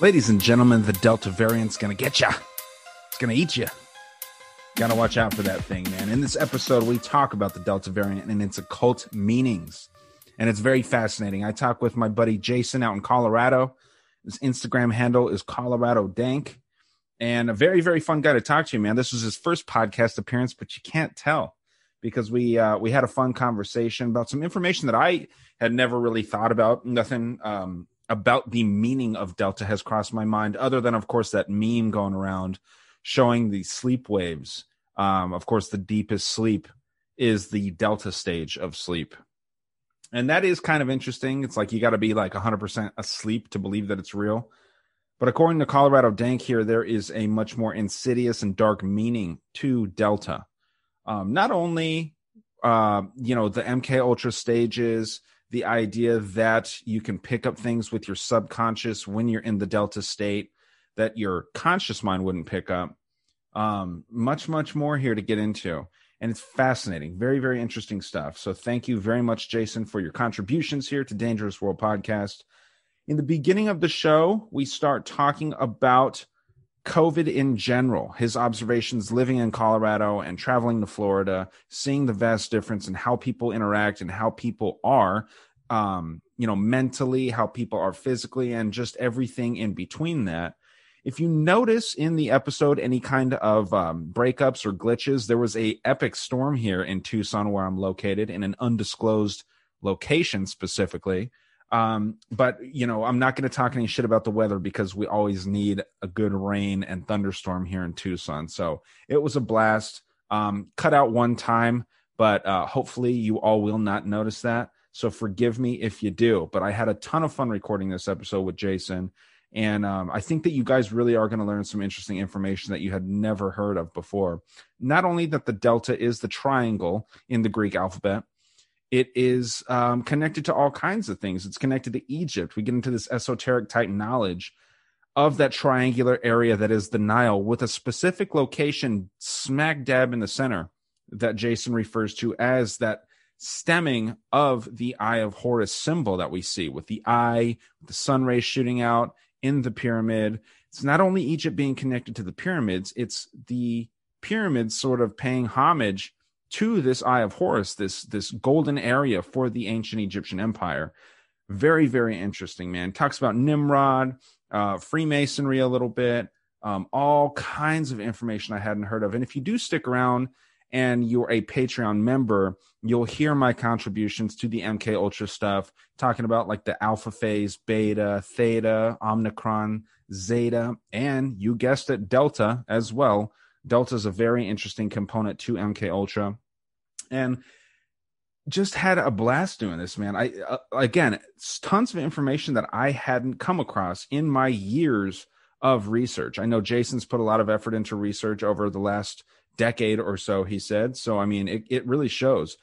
Ladies and gentlemen, the Delta variant's gonna get ya. It's gonna eat you. Gotta watch out for that thing, man. In this episode, we talk about the Delta variant and its occult meanings. And it's very fascinating. I talk with my buddy Jason out in Colorado. His Instagram handle is Colorado Dank. And a very, very fun guy to talk to, man. This was his first podcast appearance, but you can't tell because we uh, we had a fun conversation about some information that I had never really thought about. Nothing um, about the meaning of delta has crossed my mind, other than of course that meme going around showing the sleep waves. Um, of course, the deepest sleep is the delta stage of sleep, and that is kind of interesting. It's like you got to be like 100% asleep to believe that it's real. But according to Colorado Dank here, there is a much more insidious and dark meaning to Delta. Um, not only, uh, you know, the MK Ultra stages, the idea that you can pick up things with your subconscious when you're in the Delta state that your conscious mind wouldn't pick up. Um, much, much more here to get into. And it's fascinating. Very, very interesting stuff. So thank you very much, Jason, for your contributions here to Dangerous World Podcast. In the beginning of the show, we start talking about COVID in general, his observations living in Colorado and traveling to Florida, seeing the vast difference in how people interact and how people are, um, you know, mentally, how people are physically, and just everything in between that. If you notice in the episode any kind of um, breakups or glitches, there was a epic storm here in Tucson where I'm located in an undisclosed location specifically. Um, but you know, I'm not going to talk any shit about the weather because we always need a good rain and thunderstorm here in Tucson. So it was a blast. Um, cut out one time, but uh, hopefully you all will not notice that. So forgive me if you do. But I had a ton of fun recording this episode with Jason. And um, I think that you guys really are going to learn some interesting information that you had never heard of before. Not only that the delta is the triangle in the Greek alphabet, it is um, connected to all kinds of things. It's connected to Egypt. We get into this esoteric type knowledge of that triangular area that is the Nile with a specific location smack dab in the center that Jason refers to as that stemming of the Eye of Horus symbol that we see with the eye, with the sun rays shooting out in the pyramid. It's not only Egypt being connected to the pyramids, it's the pyramids sort of paying homage to this Eye of Horus, this this golden area for the ancient Egyptian empire. Very, very interesting, man. Talks about Nimrod, uh, Freemasonry a little bit, um, all kinds of information I hadn't heard of. And if you do stick around and you're a Patreon member, you'll hear my contributions to the MK Ultra stuff, talking about like the alpha phase, beta, theta, omicron, zeta, and you guessed it, delta as well. Delta is a very interesting component to MK Ultra, and just had a blast doing this, man. I uh, again, tons of information that I hadn't come across in my years of research. I know Jason's put a lot of effort into research over the last decade or so. He said so. I mean, it it really shows.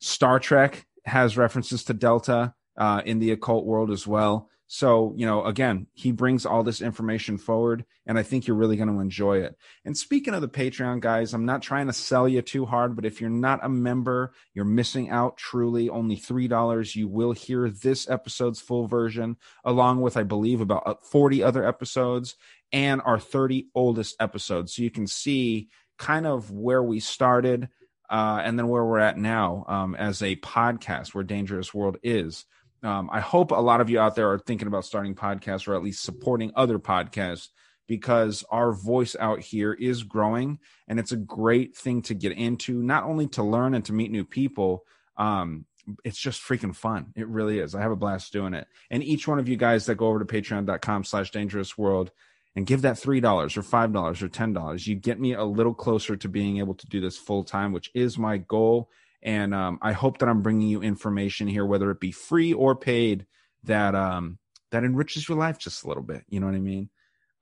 Star Trek has references to Delta uh, in the occult world as well. So, you know, again, he brings all this information forward, and I think you're really going to enjoy it. And speaking of the Patreon, guys, I'm not trying to sell you too hard, but if you're not a member, you're missing out truly. Only $3. You will hear this episode's full version, along with, I believe, about uh, 40 other episodes and our 30 oldest episodes. So you can see kind of where we started uh, and then where we're at now um, as a podcast, where Dangerous World is. Um, I hope a lot of you out there are thinking about starting podcasts or at least supporting other podcasts because our voice out here is growing and it's a great thing to get into, not only to learn and to meet new people. Um, it's just freaking fun. It really is. I have a blast doing it. And each one of you guys that go over to patreon.com slash dangerous world and give that $3 or $5 or $10, you get me a little closer to being able to do this full time, which is my goal and um, I hope that I'm bringing you information here, whether it be free or paid, that um, that enriches your life just a little bit. You know what I mean?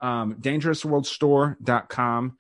Um, dangerousworldstore.com.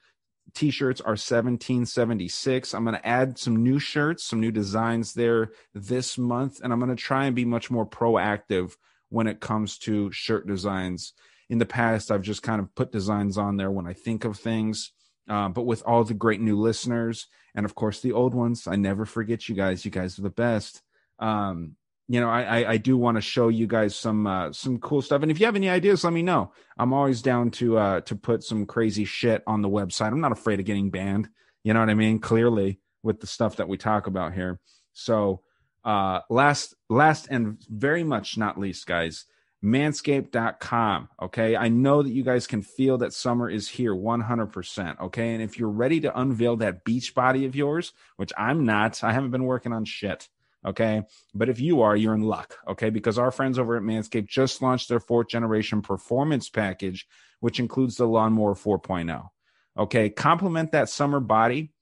T-shirts are 1776. I'm going to add some new shirts, some new designs there this month, and I'm going to try and be much more proactive when it comes to shirt designs. In the past, I've just kind of put designs on there when I think of things. Uh, but with all the great new listeners and of course the old ones, I never forget you guys. You guys are the best. Um, you know, I, I, I do want to show you guys some uh, some cool stuff. And if you have any ideas, let me know. I'm always down to uh, to put some crazy shit on the website. I'm not afraid of getting banned. You know what I mean? Clearly, with the stuff that we talk about here. So, uh, last last and very much not least, guys, manscaped.com. Okay. I know that you guys can feel that summer is here 100%. Okay. And if you're ready to unveil that beach body of yours, which I'm not, I haven't been working on shit. Okay. But if you are, you're in luck. Okay. Because our friends over at Manscaped just launched their fourth generation performance package, which includes the Lawnmower 4.0. Okay. Complement that summer body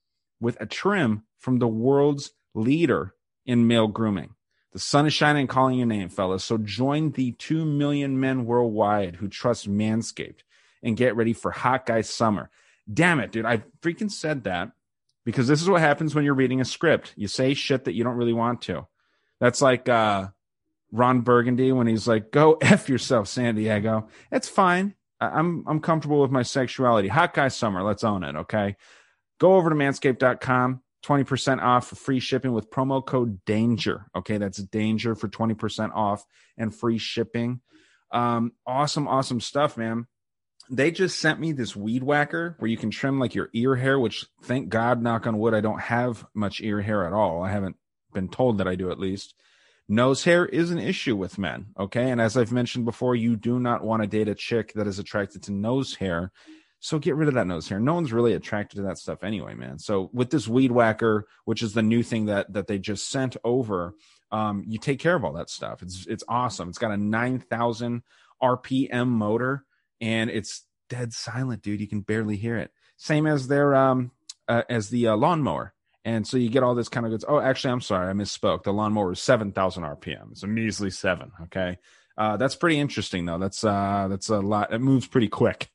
with a trim from the world's leader in male grooming. The sun is shining and calling your name, fellas. So join the 2 million men worldwide who trust Manscaped and get ready for hot guy summer. Damn it, dude. I freaking said that because this is what happens when you're reading a script. You say shit that you don't really want to. That's like uh, Ron Burgundy when he's like, go F yourself, San Diego. It's fine. I'm I'm comfortable with my sexuality. Hot guy summer. Let's own it. Okay. Go over to manscaped.com 20% off free shipping with promo code danger okay? That's danger for 20% off and free shipping. Um awesome awesome stuff man. They just sent me this weed whacker where you can trim like your ear hair which thank god knock on wood i don't have much ear hair at all. I haven't been told that i do at least. Nose hair is an issue with men okay? And as i've mentioned before you do not want to date a chick that is attracted to nose hair so get rid of that nose hair. No one's really attracted to that stuff anyway, man. So with this weed whacker, which is the new thing that that they just sent over, um, you take care of all that stuff. It's it's awesome. It's got a nine thousand RPM motor, and it's dead silent, dude. You can barely hear it. Same as their um uh, as the uh, lawnmower. And so you get all this kind of goods. Oh, actually, I'm sorry, I misspoke. The lawnmower is seven thousand RPM. It's a measly seven. Okay, uh, that's pretty interesting though. That's uh, that's a lot. It moves pretty quick.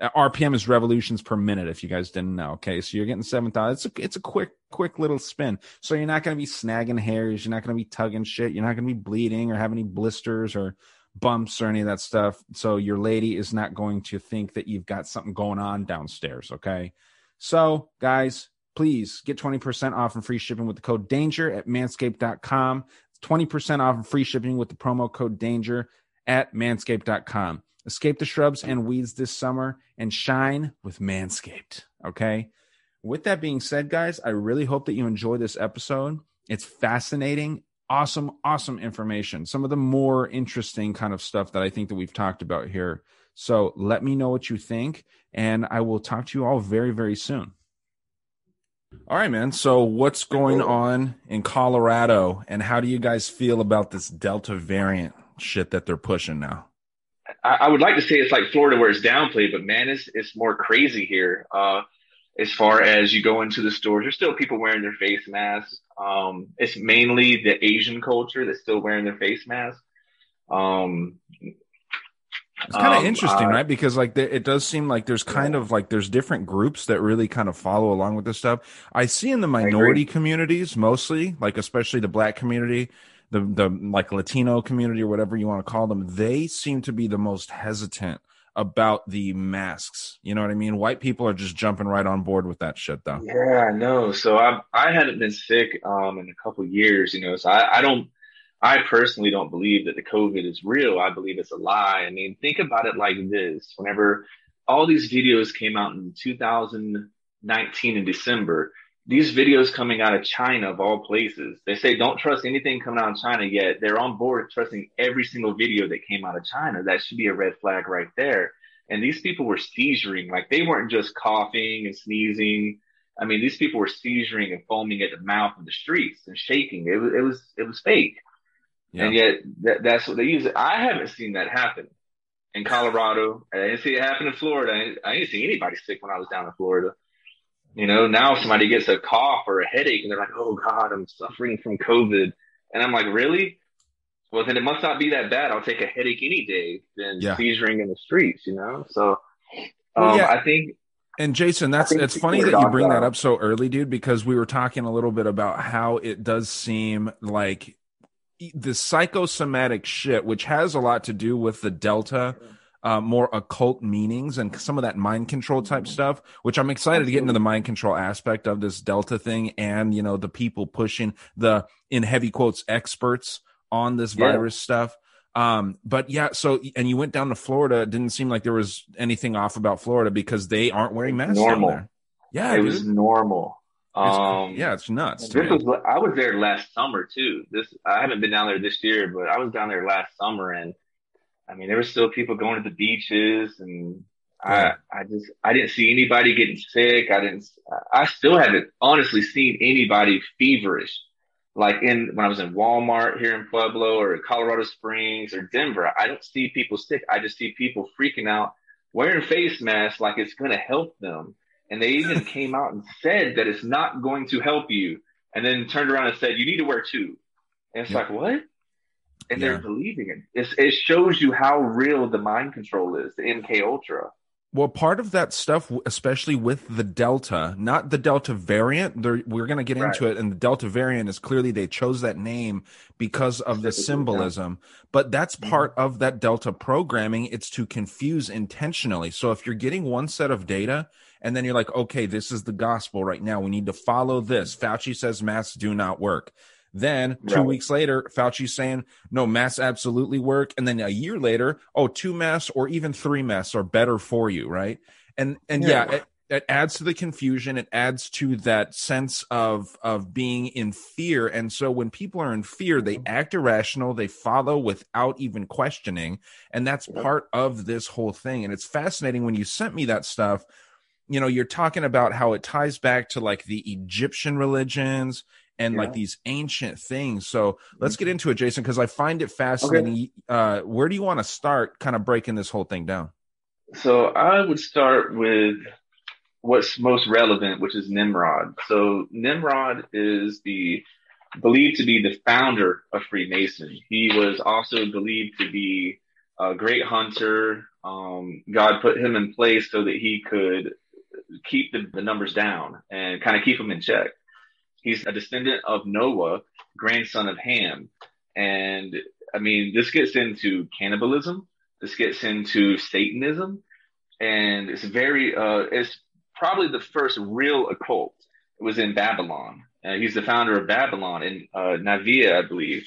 RPM is revolutions per minute. If you guys didn't know, okay, so you're getting seven thousand. It's a it's a quick quick little spin. So you're not going to be snagging hairs. You're not going to be tugging shit. You're not going to be bleeding or have any blisters or bumps or any of that stuff. So your lady is not going to think that you've got something going on downstairs. Okay, so guys, please get twenty percent off and free shipping with the code Danger at Manscaped.com. Twenty percent off and free shipping with the promo code Danger at Manscaped.com. Escape the shrubs and weeds this summer and shine with Manscaped. Okay. With that being said, guys, I really hope that you enjoy this episode. It's fascinating, awesome, awesome information. Some of the more interesting kind of stuff that I think that we've talked about here. So let me know what you think, and I will talk to you all very, very soon. All right, man. So, what's going on in Colorado, and how do you guys feel about this Delta variant shit that they're pushing now? I, I, would like to say it's like Florida where it's downplayed, but man, it's it's more crazy here. Uh, as far as you go into the stores, there's still people wearing their face masks. Um, it's mainly the Asian culture that's still wearing their face masks. Um, it's kind of um, interesting, uh, right? Because like it does seem like there's kind yeah. of like there's different groups that really kind of follow along with this stuff. I see in the minority communities mostly, like especially the black community, the the like Latino community or whatever you want to call them, they seem to be the most hesitant about the masks. You know what I mean? White people are just jumping right on board with that shit, though. Yeah, I know. So I I hadn't been sick um in a couple years, you know. So I, I don't I personally don't believe that the COVID is real. I believe it's a lie. I mean, think about it like this: whenever all these videos came out in 2019 in December, these videos coming out of China of all places, they say don't trust anything coming out of China yet. They're on board trusting every single video that came out of China. That should be a red flag right there. And these people were seizuring, like they weren't just coughing and sneezing. I mean, these people were seizuring and foaming at the mouth in the streets and shaking. It was, it was, it was fake. Yeah. And yet that, that's what they use. I haven't seen that happen in Colorado. I didn't see it happen in Florida. I didn't, I didn't see anybody sick when I was down in Florida. You know, now somebody gets a cough or a headache and they're like, oh God, I'm suffering from COVID. And I'm like, really? Well, then it must not be that bad. I'll take a headache any day than yeah. seizuring in the streets, you know? So um, well, yeah. I think. And Jason, that's it's funny that you bring that up so early, dude, because we were talking a little bit about how it does seem like the psychosomatic shit, which has a lot to do with the Delta uh, more occult meanings and some of that mind control type mm-hmm. stuff, which I'm excited Absolutely. to get into the mind control aspect of this Delta thing and, you know, the people pushing the, in heavy quotes, experts on this yeah. virus stuff. Um, but yeah, so, and you went down to Florida. It didn't seem like there was anything off about Florida because they aren't wearing masks. Normal. Yeah. It dude. was normal. It's, um, yeah, it's nuts. This was I was there last summer too. This I haven't been down there this year, but I was down there last summer, and I mean, there were still people going to the beaches and. I, I just, I didn't see anybody getting sick. I didn't, I still haven't honestly seen anybody feverish. Like in, when I was in Walmart here in Pueblo or Colorado Springs or Denver, I don't see people sick. I just see people freaking out wearing face masks like it's going to help them. And they even came out and said that it's not going to help you. And then turned around and said, you need to wear two. And it's yeah. like, what? And yeah. they're believing it. It's, it shows you how real the mind control is, the MK Ultra. Well, part of that stuff, especially with the Delta, not the Delta variant, we're going to get right. into it. And the Delta variant is clearly they chose that name because of the symbolism. But that's mm-hmm. part mm-hmm. of that Delta programming. It's to confuse intentionally. So if you're getting one set of data and then you're like, okay, this is the gospel right now. We need to follow this. Fauci says masks do not work. Then two right. weeks later, Fauci's saying, no, masks absolutely work. And then a year later, oh, two masks or even three masks are better for you, right? And and yeah, yeah it, it adds to the confusion. It adds to that sense of of being in fear. And so when people are in fear, they mm-hmm. act irrational, they follow without even questioning. And that's part of this whole thing. And it's fascinating when you sent me that stuff you know you're talking about how it ties back to like the egyptian religions and yeah. like these ancient things. So let's get mm-hmm. into it, Jason, because I find it fascinating. Okay. Uh, where do you want to start kind of breaking this whole thing down? So I would start with what's most relevant, which is Nimrod. So Nimrod is the believed to be the founder of Freemason. He was also believed to be a great hunter. Um, God put him in place so that he could keep the, the numbers down and kind of keep them in check. He's a descendant of Noah, grandson of Ham. And I mean, this gets into cannibalism. This gets into Satanism. And it's very, uh, it's probably the first real occult. It was in Babylon. Uh, he's the founder of Babylon in uh, Navia, I believe.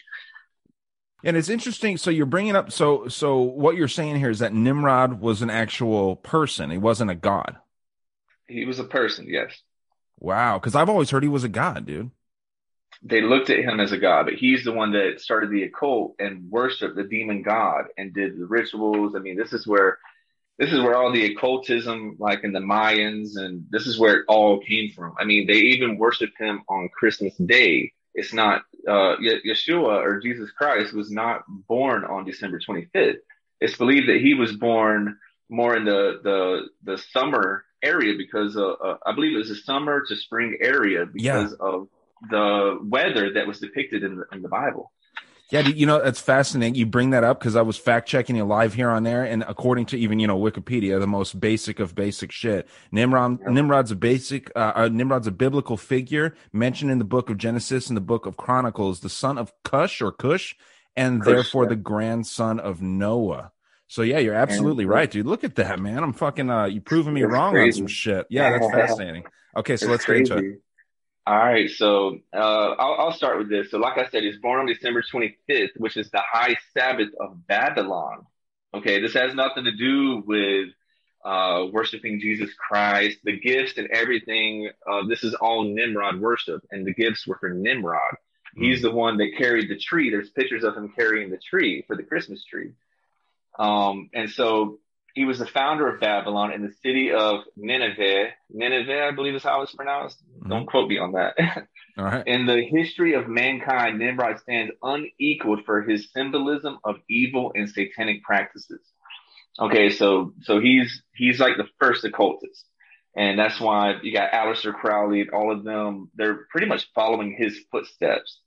And it's interesting. So you're bringing up. So so what you're saying here is that Nimrod was an actual person. He wasn't a god. He was a person. Yes. Wow, because I've always heard he was a god, dude. They looked at him as a god, but he's the one that started the occult and worshipped the demon god and did the rituals. I mean, this is where this is where all the occultism, like in the Mayans, and this is where it all came from. I mean, they even worshiped him on Christmas Day. It's not uh, Yeshua or Jesus Christ was not born on December 25th. It's believed that he was born more in the the the summer area because uh, uh, I believe it was a summer to spring area because yeah. of the weather that was depicted in the, in the Bible. Yeah, you know, it's fascinating. You bring that up because I was fact checking you live here on there, and according to even you know Wikipedia, the most basic of basic shit, Nimrod Nimrod's a basic uh, uh, Nimrod's a biblical figure mentioned in the book of Genesis and the book of Chronicles, the son of Cush or Cush, and Cush, therefore yeah. the grandson of Noah. So yeah, you're absolutely right, dude. Look at that, man. I'm fucking uh you proving me wrong on some shit. Yeah, that's fascinating. Okay, so It's let's get into it. All right, so uh, I'll, I'll start with this. So, like I said, he's born on December 25th, which is the high Sabbath of Babylon. Okay, this has nothing to do with uh, worshiping Jesus Christ. The gifts and everything, uh, this is all Nimrod worship, and the gifts were for Nimrod. He's the one that carried the tree. There's pictures of him carrying the tree for the Christmas tree. Um, and so he was the founder of Babylon in the city of Nineveh. Nineveh, I believe is how it's pronounced. Don't quote me on that. All right. in the history of mankind, Nimrod stands unequaled for his symbolism of evil and satanic practices. Okay, so so he's he's like the first occultist. And that's why you got Aleister Crowley and all of them, they're pretty much following his footsteps.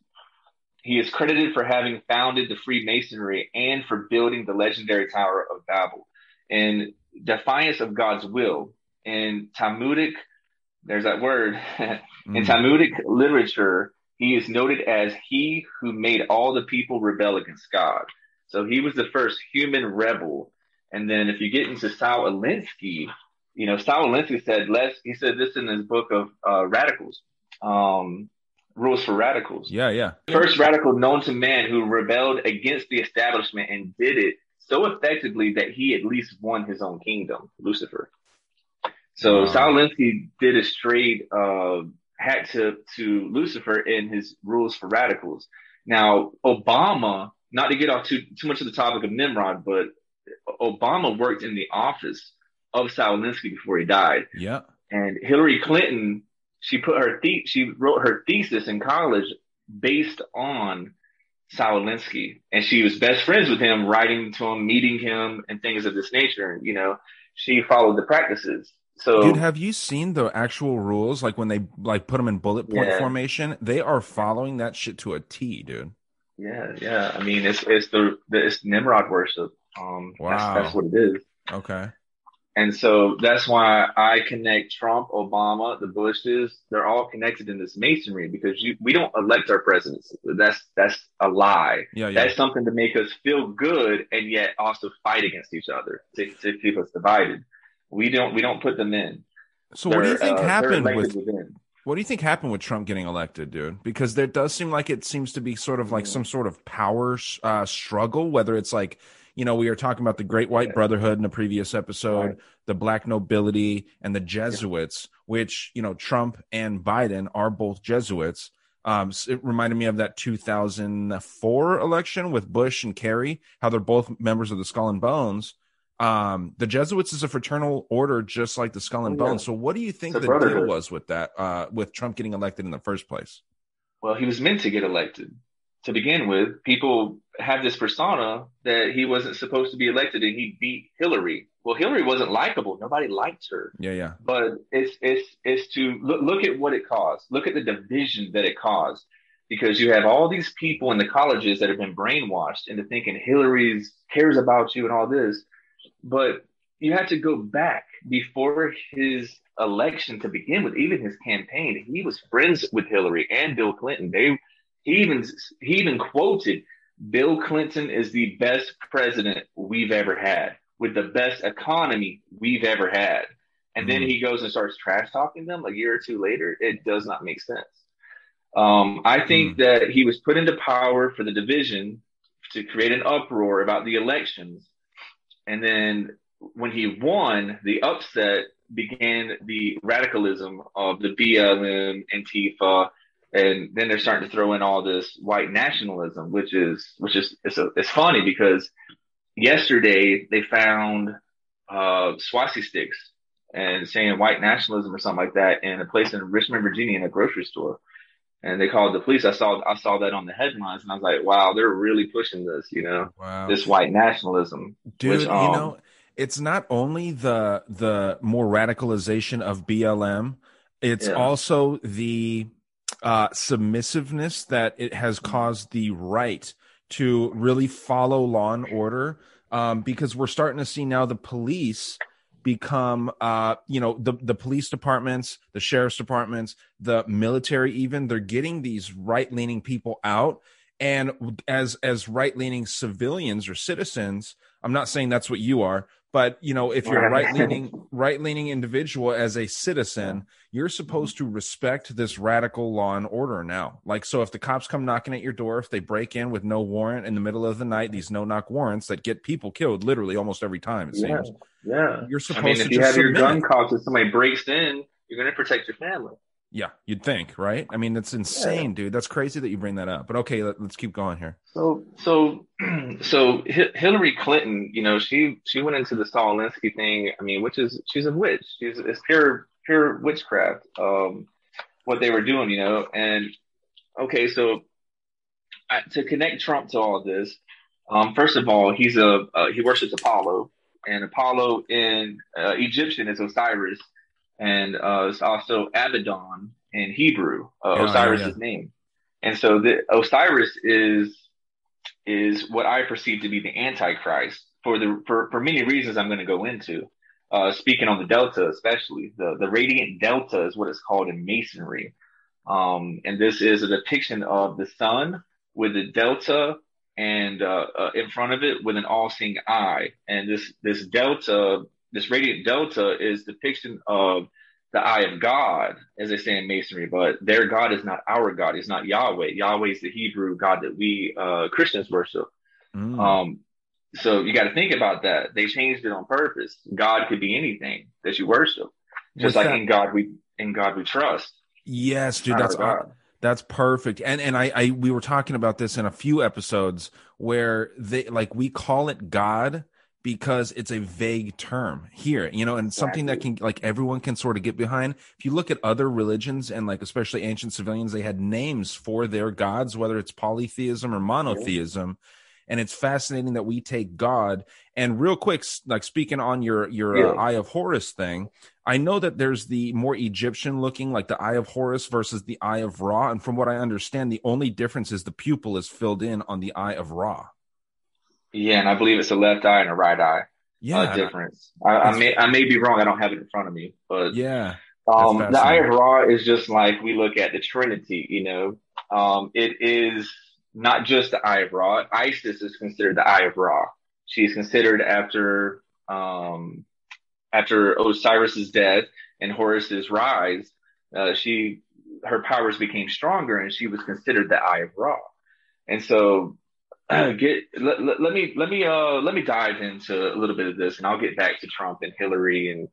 He is credited for having founded the Freemasonry and for building the legendary Tower of Babel in defiance of God's will. In Talmudic, there's that word. in Mm. Talmudic literature, he is noted as he who made all the people rebel against God. So he was the first human rebel. And then if you get into Saul Alinsky, you know, Saul Alinsky said less, he said this in his book of uh, radicals, um, rules for radicals Yeah, yeah. first radical known to man who rebelled against the establishment and did it so effectively that he at least won his own kingdom, Lucifer. So Wow. Saul Alinsky did a straight uh, hat to to Lucifer in his rules for radicals. Now Obama, not to get off too too much of the topic of Nimrod, but Obama worked in the office of Saul Alinsky before he died. Yeah. And Hillary Clinton, she put her the- she wrote her thesis in college based on Saul Alinsky, and she was best friends with him, writing to him, meeting him, and things of this nature. You know, she followed the practices. So Dude, have you seen the actual rules? Like when they like put them in bullet point Yeah. formation, they are following that shit to a T, dude. yeah, yeah. I mean, it's it's the, the it's Nimrod worship. Um, Wow. that's, that's what it is. Okay. And so that's why I connect Trump, Obama, the Bushes. They're all connected in this masonry because you, we don't elect our presidents. That's that's a lie. Yeah, yeah. That's something to make us feel good and yet also fight against each other to, to keep us divided. We don't we don't put them in. So what do you think uh, happened with within. what do you think happened with Trump getting elected, dude? Because there does seem like it seems to be sort of like some sort of power uh, struggle, whether it's like you know we were talking about the Great White Brotherhood in a previous episode, Right. the Black Nobility, and the Jesuits, which you know Trump and Biden are both Jesuits. Um, it reminded me of that 2004 election with Bush and Kerry, how they're both members of the Skull and Bones. Um, the Jesuits is a fraternal order, just like the Skull and Oh, yeah. Bones. So, what do you think a the deal was with that? Uh, with Trump getting elected in the first place? Well, he was meant to get elected to begin with. People have this persona that he wasn't supposed to be elected and he beat Hillary. Well, Hillary wasn't likable. Nobody liked her. Yeah, yeah, but it's it's it's to look look at what it caused. Look at the division that it caused, because you have all these people in the colleges that have been brainwashed into thinking Hillary's cares about you and all this, but you have to go back before his election to begin with, even his campaign. He was friends with Hillary and Bill Clinton. They he even he even quoted Bill Clinton is the best president we've ever had with the best economy we've ever had. And then Mhm. he goes and starts trash talking them a year or two later. It does not make sense. Um, I think that he was put into power for the division to create an uproar about the elections. And then when he won, the upset began the radicalism of the BLM, Antifa, and then they're starting to throw in all this white nationalism, which is which is it's, a, it's funny because yesterday they found uh, swastika sticks and saying white nationalism or something like that in a place in Richmond, Virginia, in a grocery store. And they called the police. I saw I saw that on the headlines, and I was like, "Wow, they're really pushing this, you know, wow, this white nationalism." dude. which, um, you know, it's not only the the more radicalization of BLM, it's Yeah. also the uh, submissiveness that it has caused the right to really follow law and order um, because we're starting to see now the police become uh you know the the police departments the sheriff's departments the military even they're getting these right leaning people out. And as as right leaning civilians or citizens i'm not saying that's what you are but you know if you're a right. leaning right leaning individual as a citizen you're supposed to respect this radical law and order now. Like so if the cops come knocking at your door if they break in with no warrant in the middle of the night these no knock warrants that get people killed literally almost every time it Yeah, seems. Yeah. you're supposed I mean, to if you just have your gun cocked and somebody breaks in, you're going to protect your family. Yeah you'd think right? I mean that's insane dude. That's crazy that you bring that up. But okay let, let's keep going here. So, so, so Hi- Hillary Clinton, you know, she she went into the Saul Alinsky thing. I mean, which is she's a witch. She's it's pure pure witchcraft. Um, what they were doing, you know, and okay, so I, to connect Trump to all this, um, first of all, he's a uh, he worships Apollo, and Apollo in uh, Egyptian is Osiris, and uh, it's also Abaddon in Hebrew. Uh, Yeah, yeah, Osiris' yeah. name, and so the Osiris is is what I perceive to be the Antichrist for the for, for many reasons I'm going to go into. Uh, speaking on the Delta, especially the the radiant Delta is what it's called in Masonry, um, and this is a depiction of the sun with the Delta and uh, uh, in front of it with an all-seeing eye, and this this Delta, this radiant Delta, is depiction of the eye of God, as they say in Masonry, but their God is not our God. He's not Yahweh. Yahweh is the Hebrew God that we uh, Christians worship. Mm. Um, so you got to think about that. They changed it on purpose. God could be anything that you worship, just With like that- in God we in God we trust. yes dude that's God. That's perfect. And and I, I we were talking about this in a few episodes where they like we call it God because it's a vague term here, you know, and something that can like everyone can sort of get behind. If you look at other religions and like especially ancient civilians, they had names for their gods, whether it's polytheism or monotheism. And it's fascinating that we take God and real quick, like speaking on your your uh, Eye of Horus thing, I know that there's the more Egyptian looking, like the Eye of Horus versus the Eye of Ra. And from what I understand, the only difference is the pupil is filled in on the Eye of Ra. Yeah, and I believe it's a left eye and a right eye Yeah. uh, difference. I, I may I may be wrong. I don't have it in front of me, but Yeah. Um, the Eye of. Ra is just like we look at the Trinity, you know. Um, it is not just the Eye of Ra. Isis is considered the Eye of Ra. She's considered after um, after Osiris's death and Horus's rise. Uh, she her powers became stronger, and she was considered the Eye of Ra. And so, get let, let, let me let me uh let me dive into a little bit of this, and I'll get back to Trump and Hillary and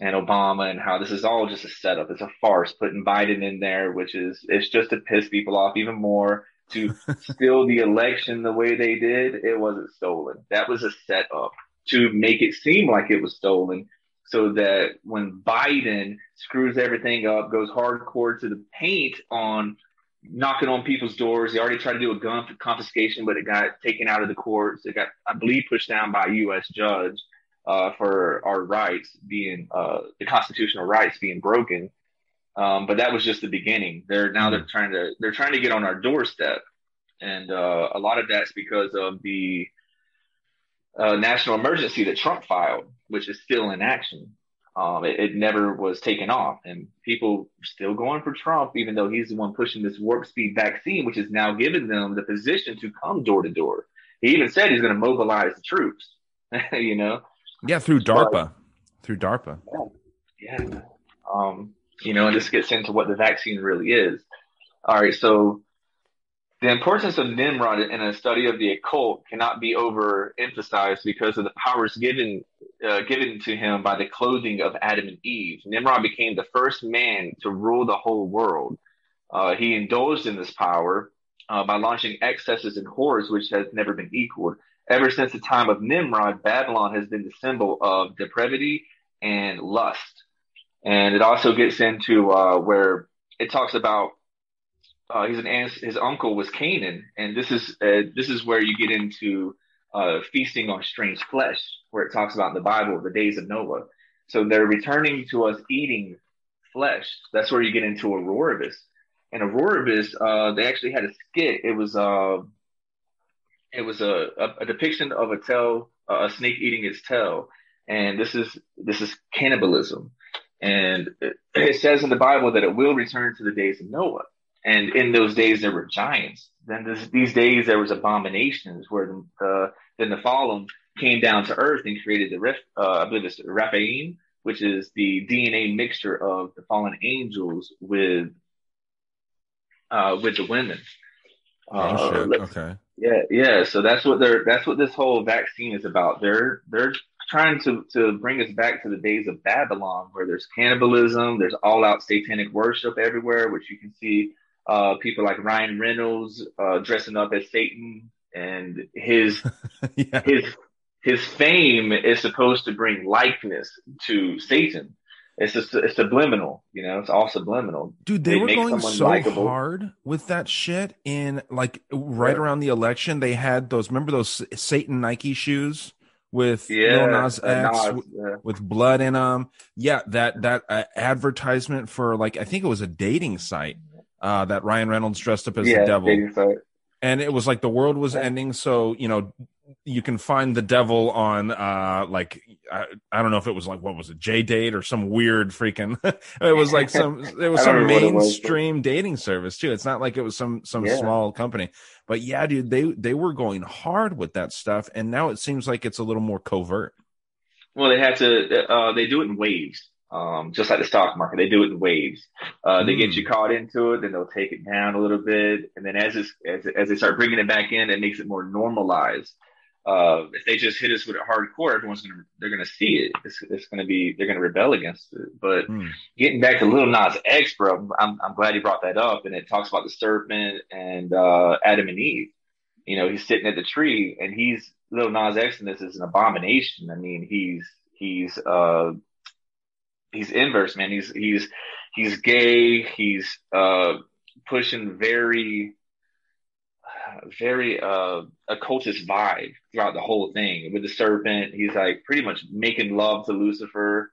and Obama and how this is all just a setup. It's a farce putting Biden in there, which is it's just to piss people off even more. To steal the election the way they did, it wasn't stolen. That was a setup to make it seem like it was stolen, so that when Biden screws everything up, goes hardcore to the paint on knocking on people's doors. They already tried to do a gun confiscation, but it got taken out of the courts. It got, I believe, pushed down by a U.S. judge uh, for our rights being uh, the constitutional rights being broken. Um, but that was just the beginning. They're now they're trying to they're trying to get on our doorstep, and uh, a lot of that's because of the uh, national emergency that Trump filed, which is still in action. Um, it, it never was taken off, and people still going for Trump, even though he's the one pushing this warp speed vaccine, which has now given them the position to come door to door. He even said he's going to mobilize the troops. you know, Yeah. Through DARPA. Through DARPA. yeah. Um, you know, and this gets into what the vaccine really is. All right, so the importance of Nimrod in a study of the occult cannot be overemphasized because of the powers given uh, given to him by the clothing of Adam and Eve. Nimrod became the first man to rule the whole world. Uh, he indulged in this power uh, by launching excesses and horrors which has never been equaled. Ever since the time of Nimrod, Babylon has been the symbol of depravity and lust. And it also gets into uh, where it talks about uh, he's an his uncle was Canaan, and this is uh, this is where you get into uh, feasting on strange flesh, where it talks about in the Bible the days of Noah. So they're returning to us eating flesh. That's where you get into Ouroboros. And Ouroboros, uh, they actually had a skit. It was uh, it was a, a, a depiction of a tail, a snake eating its tail, and this is this is cannibalism. And it says in the Bible that it will return to the days of Noah. And in those days there were giants. Then this, these days there was abominations where the, the then the Nephilim came down to earth and created the Rif, uh, I believe it's Rephaim, which is the DNA mixture of the fallen angels with uh, with the women. Oh Uh, shit. Okay. yeah, yeah. So that's what they're that's what this whole vaccine is about. They're they're trying to to bring us back to the days of Babylon, where there's cannibalism, there's all out satanic worship everywhere, which you can see uh, people like Ryan Reynolds uh, dressing up as Satan, and his yeah. his his fame is supposed to bring likeness to Satan. It's just it's subliminal, you know. It's all subliminal. Dude, they, They were going so likable. hard with that shit in like right Yeah. around the election. They had those, remember those Satan Nike shoes with Yeah, Lil Nas uh, X Nas, yeah. with blood in them. Yeah, that that uh, advertisement for like I think it was a dating site uh, that Ryan Reynolds dressed up as yeah, the devil, dating and it was like the world was Yeah. ending. So you know, you can find the devil on uh like I, I don't know if it was like what was it J date or some weird freaking it was like some it was some don't remember what it was, but- mainstream dating service too it's not like it was some some Yeah. small company but yeah dude they they were going hard with that stuff and now it seems like it's a little more covert Well, they had to. Uh, they do it in waves, um, just like the stock market. They do it in waves. Uh, they get Mm. you caught into it, then they'll take it down a little bit, and then as it's, as as they start bringing it back in, it makes it more normalized. Uh, if they just hit us with it hardcore, everyone's gonna they're gonna see it. It's, it's gonna be they're gonna rebel against it. But Hmm. getting back to Lil Nas X, bro, I'm I'm glad you brought that up, and it talks about the serpent and uh, Adam and Eve. You know, he's sitting at the tree, and he's Lil Nas X, and this is an abomination. I mean, he's he's uh he's inverse, man. He's he's he's gay. He's uh pushing very very uh occultist vibe throughout the whole thing with the serpent. He's like pretty much making love to Lucifer.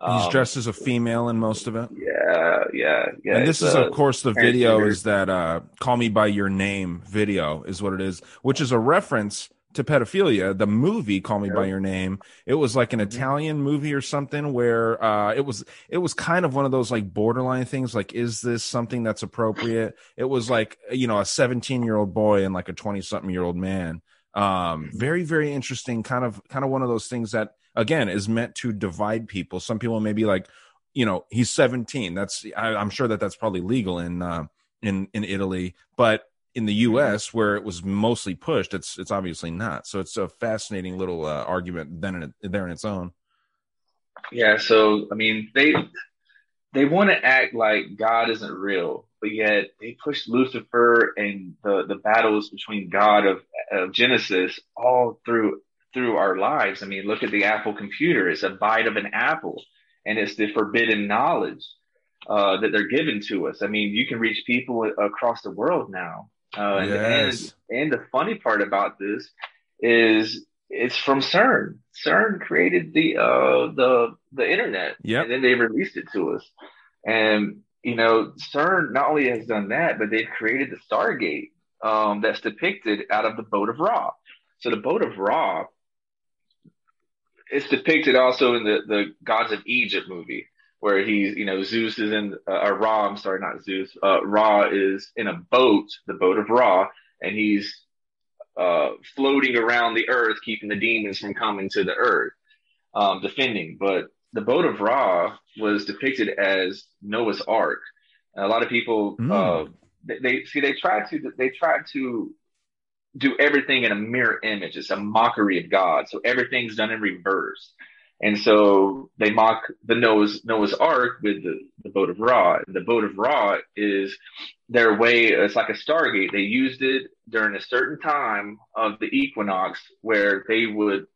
he's Um, dressed as a female in most of it yeah, yeah, yeah. and this is uh, of course the video is that uh call me by your name video is what it is which is a reference to pedophilia the movie call me by your name it was like an Mhm. italian movie or something where uh it was it was kind of one of those like borderline things like is this something that's appropriate? It was like you know a 17 year old boy and like a 20 something year old man. Um very very interesting kind of kind of one of those things that again is meant to divide people. Some people may be like you know he's 17 that's I, i'm sure that that's probably legal in uh in in italy but in the us where it was mostly pushed it's it's obviously not so it's a fascinating little uh, argument then in there in its own Yeah, so I mean, they they want to act like God isn't real, but yet they push Lucifer and the the battles between God of, of Genesis all through through our lives. I mean, look at the Apple computer; it's a bite of an apple, and it's the forbidden knowledge uh, that they're giving to us. I mean, you can reach people across the world now. Uh, and- Yes. and and the funny part about this is it's from CERN. CERN created the uh the the internet, Yep. and then they released it to us. And you know, CERN not only has done that, but they've created the Stargate um, that's depicted out of the boat of Ra. So the boat of Ra it's depicted also in the the Gods of Egypt movie, where he's you know Zeus is in uh, or Ra. I'm sorry, not Zeus. Uh, Ra is in a boat, the boat of Ra, and he's uh, floating around the earth, keeping the demons from coming to the earth, um, defending. But the boat of Ra was depicted as Noah's Ark. And a lot of people, Mm. uh, they, they see they try to they try to do everything in a mirror image. It's a mockery of God. So everything's done in reverse. And so they mock the Noah's Noah's Ark with the, the boat of Ra. The boat of Ra is their way. It's like a Stargate. They used it during a certain time of the equinox where they would,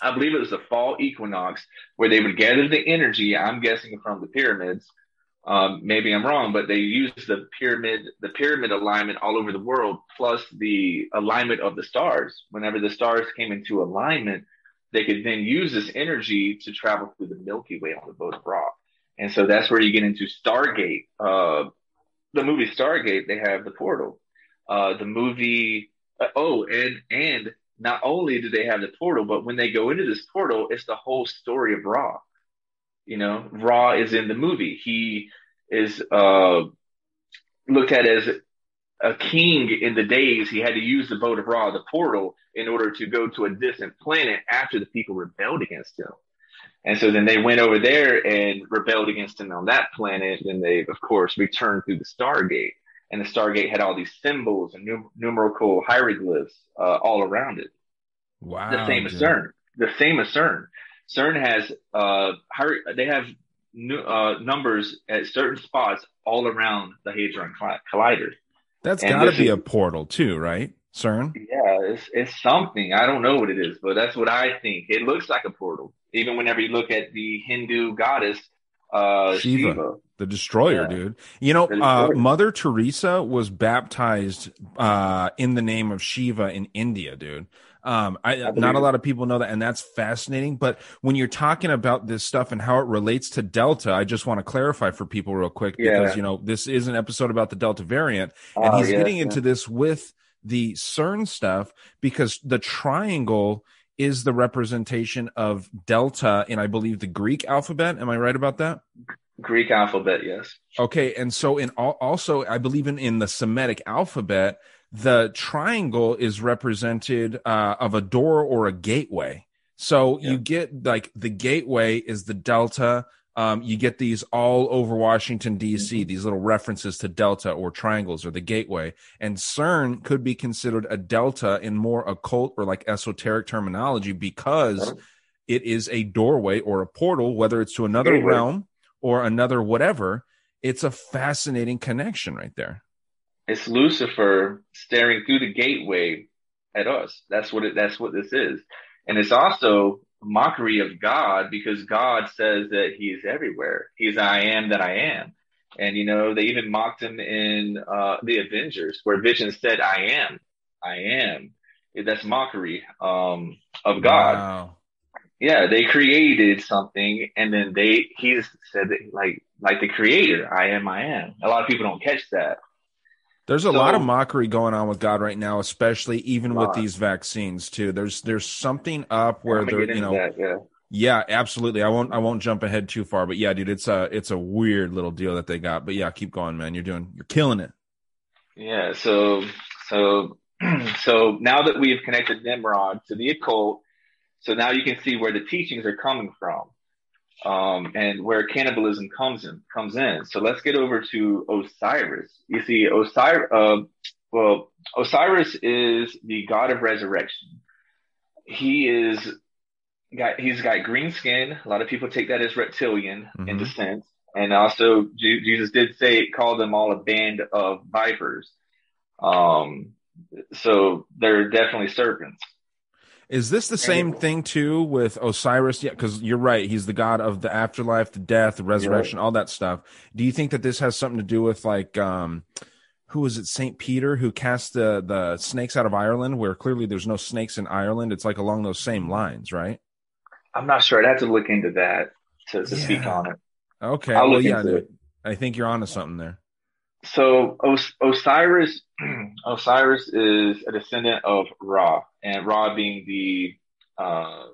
I believe it was the fall equinox, where they would gather the energy. I'm guessing from the pyramids. Um, maybe I'm wrong, but they used the pyramid, the pyramid alignment all over the world, plus the alignment of the stars. Whenever the stars came into alignment, they could then use this energy to travel through the Milky Way on the boat of Ra. And so that's where you get into Stargate. Uh, the movie Stargate, they have the portal. Uh, the movie Uh, oh, and and not only do they have the portal, but when they go into this portal, it's the whole story of Ra. You know, Ra is in the movie. He is uh, looked at as a king in the days. He had to use the boat of Ra, the portal, in order to go to a distant planet after the people rebelled against him. And so then they went over there and rebelled against him on that planet. And they, of course, returned through the Stargate. And the Stargate had all these symbols and num- numerical hieroglyphs uh, all around it. Wow. The same as. CERN. The same as CERN. CERN has uh, hier- they have nu- uh, numbers at certain spots all around the Hadron Collider. That's got to be is- a portal too, right? CERN. Yeah, it's it's something. I don't know what it is, but that's what I think. It looks like a portal. Even whenever you look at the Hindu goddess uh Shiva. Shiva. The destroyer, Yeah. dude. You know, uh, Mother Teresa was baptized uh, in the name of Shiva in India, dude. Um, I, believe not a lot of people know that, and that's fascinating. But when you're talking about this stuff and how it relates to Delta, I just want to clarify for people real quick Yeah. because you know this is an episode about the Delta variant, and Oh, he's getting yeah. into this with the CERN stuff because the triangle is the representation of Delta in, I believe, the Greek alphabet. Am I right about that? Greek alphabet, yes. Okay, and so in al- also, I believe in in the Semitic alphabet, the triangle is represented uh, of a door or a gateway. So you get like the gateway is the delta. Um, you get these all over Washington D.C. These little references to delta or triangles or the gateway, and CERN could be considered a delta in more occult or like esoteric terminology because it is a doorway or a portal, whether it's to another Gateway. realm or another whatever. It's a fascinating connection right there. It's Lucifer staring through the gateway at us. That's what it that's what this is. And it's also mockery of God because God says that he is everywhere. He's I am that I am. And you know, they even mocked him in uh the Avengers where Vision said, I am. I am. That's mockery um of God. Wow. yeah, they created something and then they he said that like like the creator, I am I am. A lot of people don't catch that. There's a So- lot of mockery going on with God right now, especially even with these vaccines too. There's there's something up where they're you know that, yeah. yeah absolutely. I won't I won't jump ahead too far, but yeah, dude, it's a it's a weird little deal that they got. But yeah, keep going, man. You're doing you're killing it. Yeah, so so so now that we've connected Nimrod to the occult, so now you can see where the teachings are coming from. Um, and where cannibalism comes in comes in. So let's get over to Osiris. You see, Osiris uh, well, Osiris is the god of resurrection. He is got he's got green skin. A lot of people take that as reptilian in Mhm. descent. And also Jesus did say call them all a band of vipers. Um so they're definitely serpents. Is this the same thing too with Osiris? Yeah, because you're right. He's the god of the afterlife, the death, the resurrection, all that stuff. Do you think that this has something to do with like um who was it, Saint Peter, who cast the the snakes out of Ireland, where clearly there's no snakes in Ireland? It's like along those same lines, right? I'm not sure. I'd have to look into that to, to speak on it. Okay. I'll well, look yeah, into it. I think you're onto something there. So Os- Osiris, Osiris is a descendant of Ra, and Ra being the uh,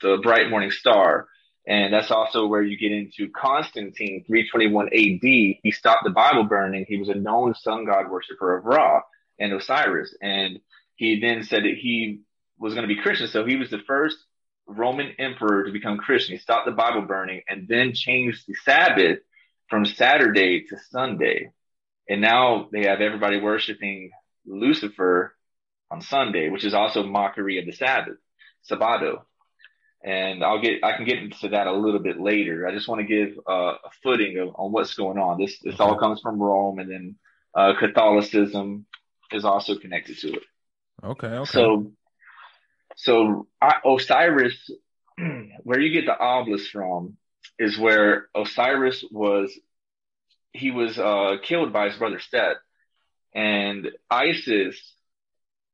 the bright morning star, and that's also where you get into Constantine, 321 A.D. He stopped the Bible burning. He was a known sun god worshiper of Ra and Osiris, and he then said that he was going to be Christian. So he was the first Roman emperor to become Christian. He stopped the Bible burning and then changed the Sabbath from Saturday to Sunday. And now they have everybody worshiping Lucifer on Sunday, which is also mockery of the Sabbath, Sabbato. And I'll get, I can get into that a little bit later. I just want to give uh, a footing of, on what's going on. This, this all comes from Rome and then uh, Catholicism is also connected to it. Okay. Okay. So, so I, Osiris, where you get the obelisk from, is where Osiris was. He was uh, killed by his brother Set, and Isis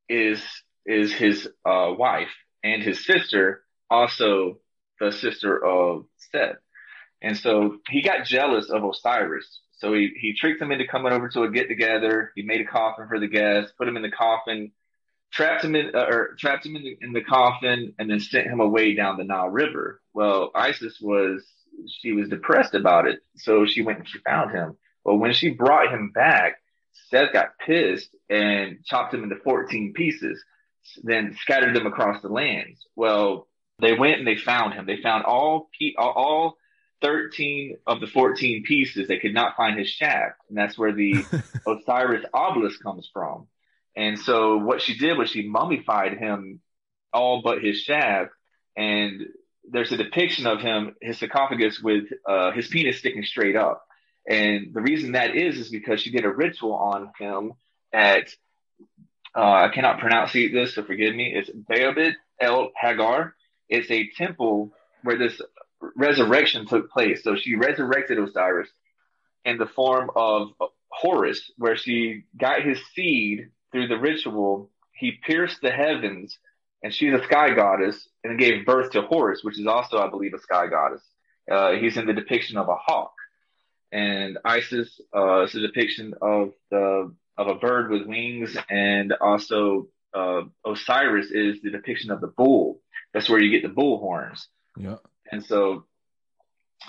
is is his uh, wife, and his sister also the sister of Seth. And so he got jealous of Osiris. So he, he tricked him into coming over to a get together. He made a coffin for the guests, put him in the coffin, trapped him in, uh, or trapped him in the, in the coffin, and then sent him away down the Nile River. Well, Isis was she was depressed about it, so she went and she found him. But when she brought him back, Seth got pissed and chopped him into 14 pieces, then scattered them across the lands. Well, they went and they found him. They found all all 13 of the 14 pieces. They could not find his shaft, and that's where the Osiris obelisk comes from. And so what she did was she mummified him all but his shaft, and there's a depiction of him, his sarcophagus with uh, his penis sticking straight up. And the reason that is, is because she did a ritual on him at, uh, I cannot pronounce this, so forgive me. It's Beobid El Hagar. It's a temple where this resurrection took place. So she resurrected Osiris in the form of Horus, where she got his seed through the ritual. He pierced the heavens, and she's a sky goddess, and gave birth to Horus, which is also, I believe, a sky goddess. Uh, he's in the depiction of a hawk, and Isis uh, is a depiction of the of a bird with wings, and also uh, Osiris is the depiction of the bull. That's where you get the bull horns. Yeah. And so,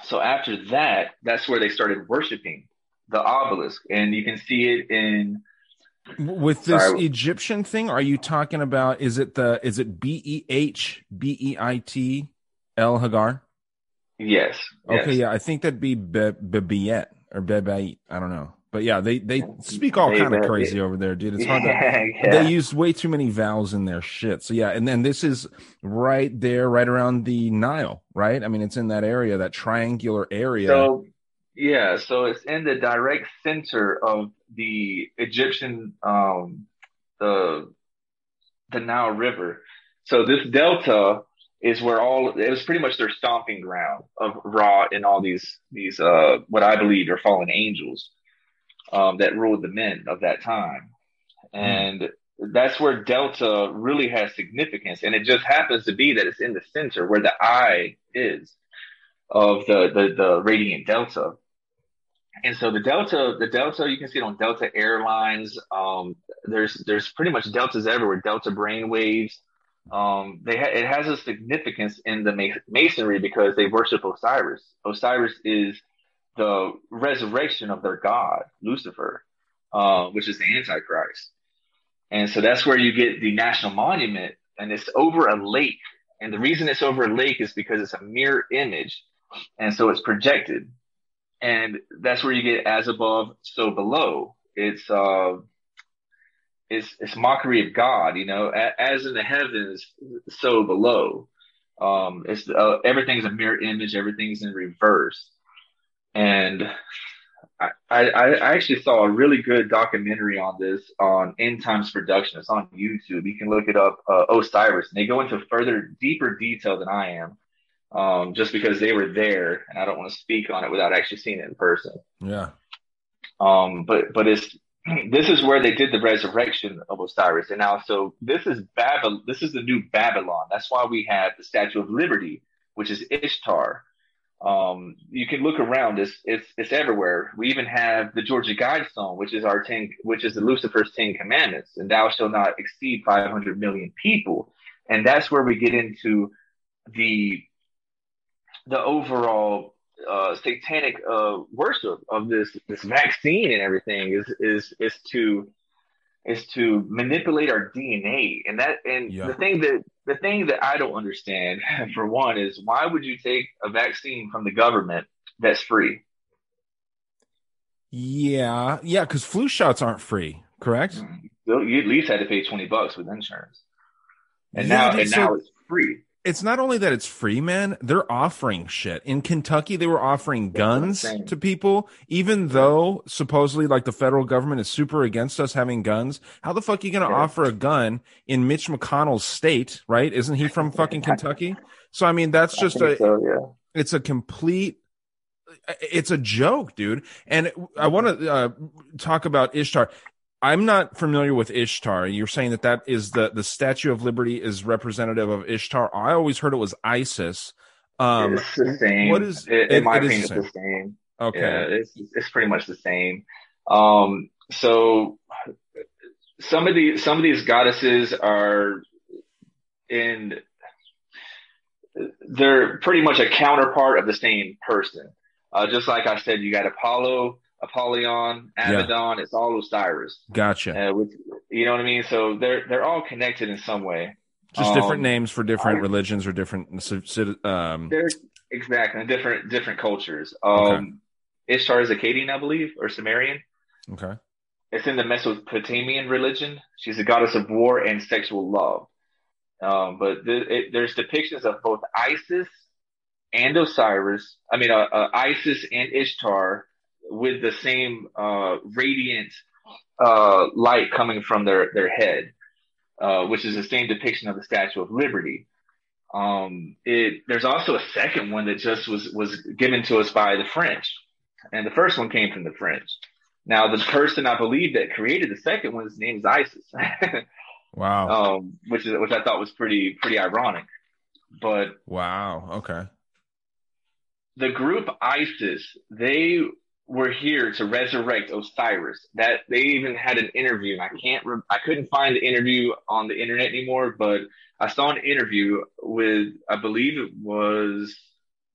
so after that, that's where they started worshiping the obelisk, and you can see it in with this Sorry. Egyptian thing. Are you talking about? Is it the? Is it B E H B E I T El Hagar? Yes. Okay. Yes. Yeah, I think that'd be Bebiet or Bebait. I don't know. But yeah, they they speak all kind of crazy over there, dude. It's hard to. Yeah. They use way too many vowels in their shit. So yeah, and then this is right there, right around the Nile, right? I mean, it's in that area, that triangular area. So yeah, so it's in the direct center of the Egyptian, um, the the Nile River. So this delta is where all it was pretty much their stomping ground of Ra and all these these uh what I believe are fallen angels um, that ruled the men of that time. Hmm. And that's where Delta really has significance. And it just happens to be that it's in the center where the eye is of the, the, the radiant Delta. And so the Delta, the Delta, you can see it on Delta Airlines. Um, there's, there's pretty much Deltas everywhere, Delta brainwaves. Um, they ha- it has a significance in the masonry because they worship Osiris. Osiris is the resurrection of their god, Lucifer, uh, which is the Antichrist. And so that's where you get the national monument, and it's over a lake. And the reason it's over a lake is because it's a mirror image, and so it's projected. And that's where you get as above, so below. It's uh, it's it's mockery of God, you know, as in the heavens, so below. Um, it's uh, everything's a mirror image, everything's in reverse and I, I, I actually saw a really good documentary on this on End Times Production. It's on YouTube. You can look it up, uh, Osiris. And they go into further, deeper detail than I am, um, just because they were there, and I don't want to speak on it without actually seeing it in person. Yeah. Um, but but it's this is where they did the resurrection of Osiris, and now so this is Babylon. This is the new Babylon. That's why we have the Statue of Liberty, which is Ishtar um, you can look around. It's, it's, it's everywhere. We even have the Georgia Guidestone, which is our ten, which is the Lucifer's Ten Commandments, and thou shalt not exceed 500 million people. And that's where we get into the, the overall, uh, satanic, uh, worship of this, this vaccine and everything is, is, is to, is to manipulate our DNA. And that, and yeah. the thing that, the thing that I don't understand, for one, is why would you take a vaccine from the government that's free? Yeah. Yeah. Cause flu shots aren't free, correct? Mm-hmm. You at least had to pay 20 bucks with insurance. And yeah, now, and so, now it's free it's not only that it's free, man. They're offering shit. In Kentucky, they were offering guns to people, even though supposedly like the federal government is super against us having guns. How the fuck are you going to yeah. offer a gun in Mitch McConnell's state, right? Isn't he from fucking Kentucky? So, I mean, that's just a, so, yeah. it's a complete, it's a joke, dude. And I want to uh, talk about Ishtar. I'm not familiar with Ishtar. You're saying that that is the the Statue of Liberty is representative of Ishtar. I always heard it was Isis. Um, it's the same. What is it, in it, my it opinion? It's the same. Okay, yeah, it's it's pretty much the same. Um, so some of the some of these goddesses are in they're pretty much a counterpart of the same person. Uh, just like I said, you got Apollo, Apollyon, Abaddon. Yeah. It's all Osiris. Gotcha. Uh, with, you know what I mean? So they're they're all connected in some way. Just um, different names for different I, religions or different. Um... They're exactly different different cultures. Um, okay. Ishtar is Akkadian, I believe, or Sumerian. Okay. It's in the Mesopotamian religion. She's a goddess of war and sexual love. Um, but th- it, there's depictions of both Isis and Osiris. I mean, uh, uh, Isis and Ishtar with the same uh, radiant uh, light coming from their their head, uh, which is the same depiction of the Statue of Liberty. Um, it there's also a second one that just was was given to us by the French, and the first one came from the French. Now, the person I believe that created the second one, his name is Isis. wow. Um, which is which I thought was pretty pretty ironic. But wow, okay. The group ISIS, they were here to resurrect Osiris. That they even had an interview. I can't. Re- I couldn't find the interview on the internet anymore, but I saw an interview with, I believe it was,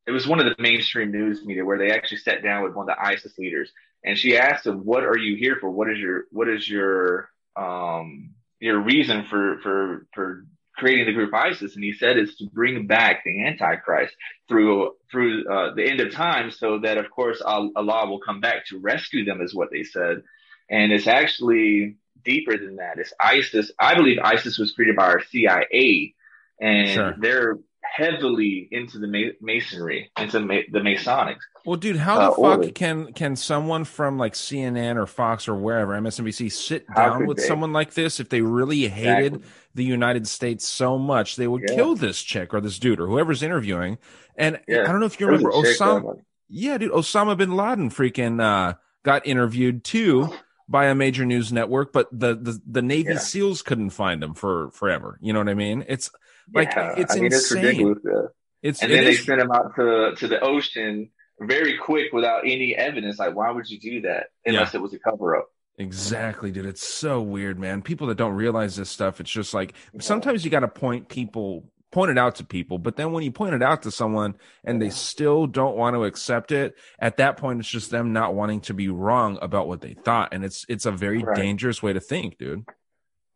it was one of the mainstream news media where they actually sat down with one of the ISIS leaders and she asked him, "What are you here for? What is your what is your um your reason for for for creating the group ISIS?" And he said, "It's to bring back the Antichrist through through uh, the end of time, so that of course Allah will come back to rescue them," is what they said. And it's actually deeper than that. It's ISIS. I believe ISIS was created by our CIA, and sure. they're heavily into the masonry, into the Masonics. Well, dude, how the uh, fuck order. can can someone from like CNN or Fox or wherever MSNBC sit down with they? someone like this if they really hated exactly. The United States so much they would yeah. kill this chick or this dude or whoever's interviewing? And yeah. I don't know if you remember Osama. Yeah, dude, Osama bin Laden freaking uh, got interviewed too by a major news network, but the the, the Navy yeah. SEALs couldn't find him for forever. You know what I mean? It's like it's I mean, insane. It's. It's, and then they sent him out to to the ocean very quick without any evidence. Like, why would you do that unless it was a cover up? Exactly, dude. It's so weird, man. People that don't realize this stuff, it's just like sometimes you got to point people, point it out to people. But then when you point it out to someone and they still don't want to accept it, at that point, it's just them not wanting to be wrong about what they thought, and it's it's a very right. dangerous way to think, dude.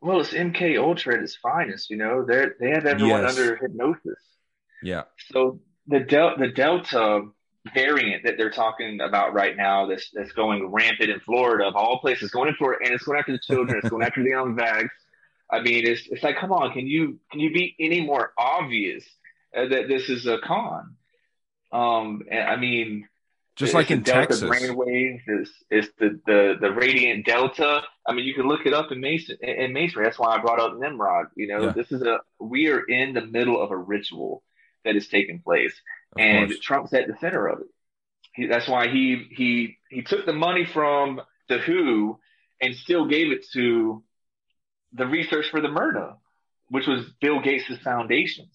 Well, it's MK Ultra at its finest. You know, they they have everyone yes. under hypnosis. Yeah. So the del- the Delta variant that they're talking about right now that's that's going rampant in Florida of all places, going in Florida and it's going after the children, it's going after the young vags. I mean, it's it's like, come on, can you can you be any more obvious uh, that this is a con? Um, I mean, just like in Texas, brainwaves is is the, the the radiant delta. I mean, you can look it up in Mason in Masonry. That's why I brought up Nimrod. You know, yeah. this is a we are in the middle of a ritual that is taking place, of and course. Trump's at the center of it. He, that's why he he he took the money from the WHO and still gave it to the research for the Myrna, which was Bill Gates' foundations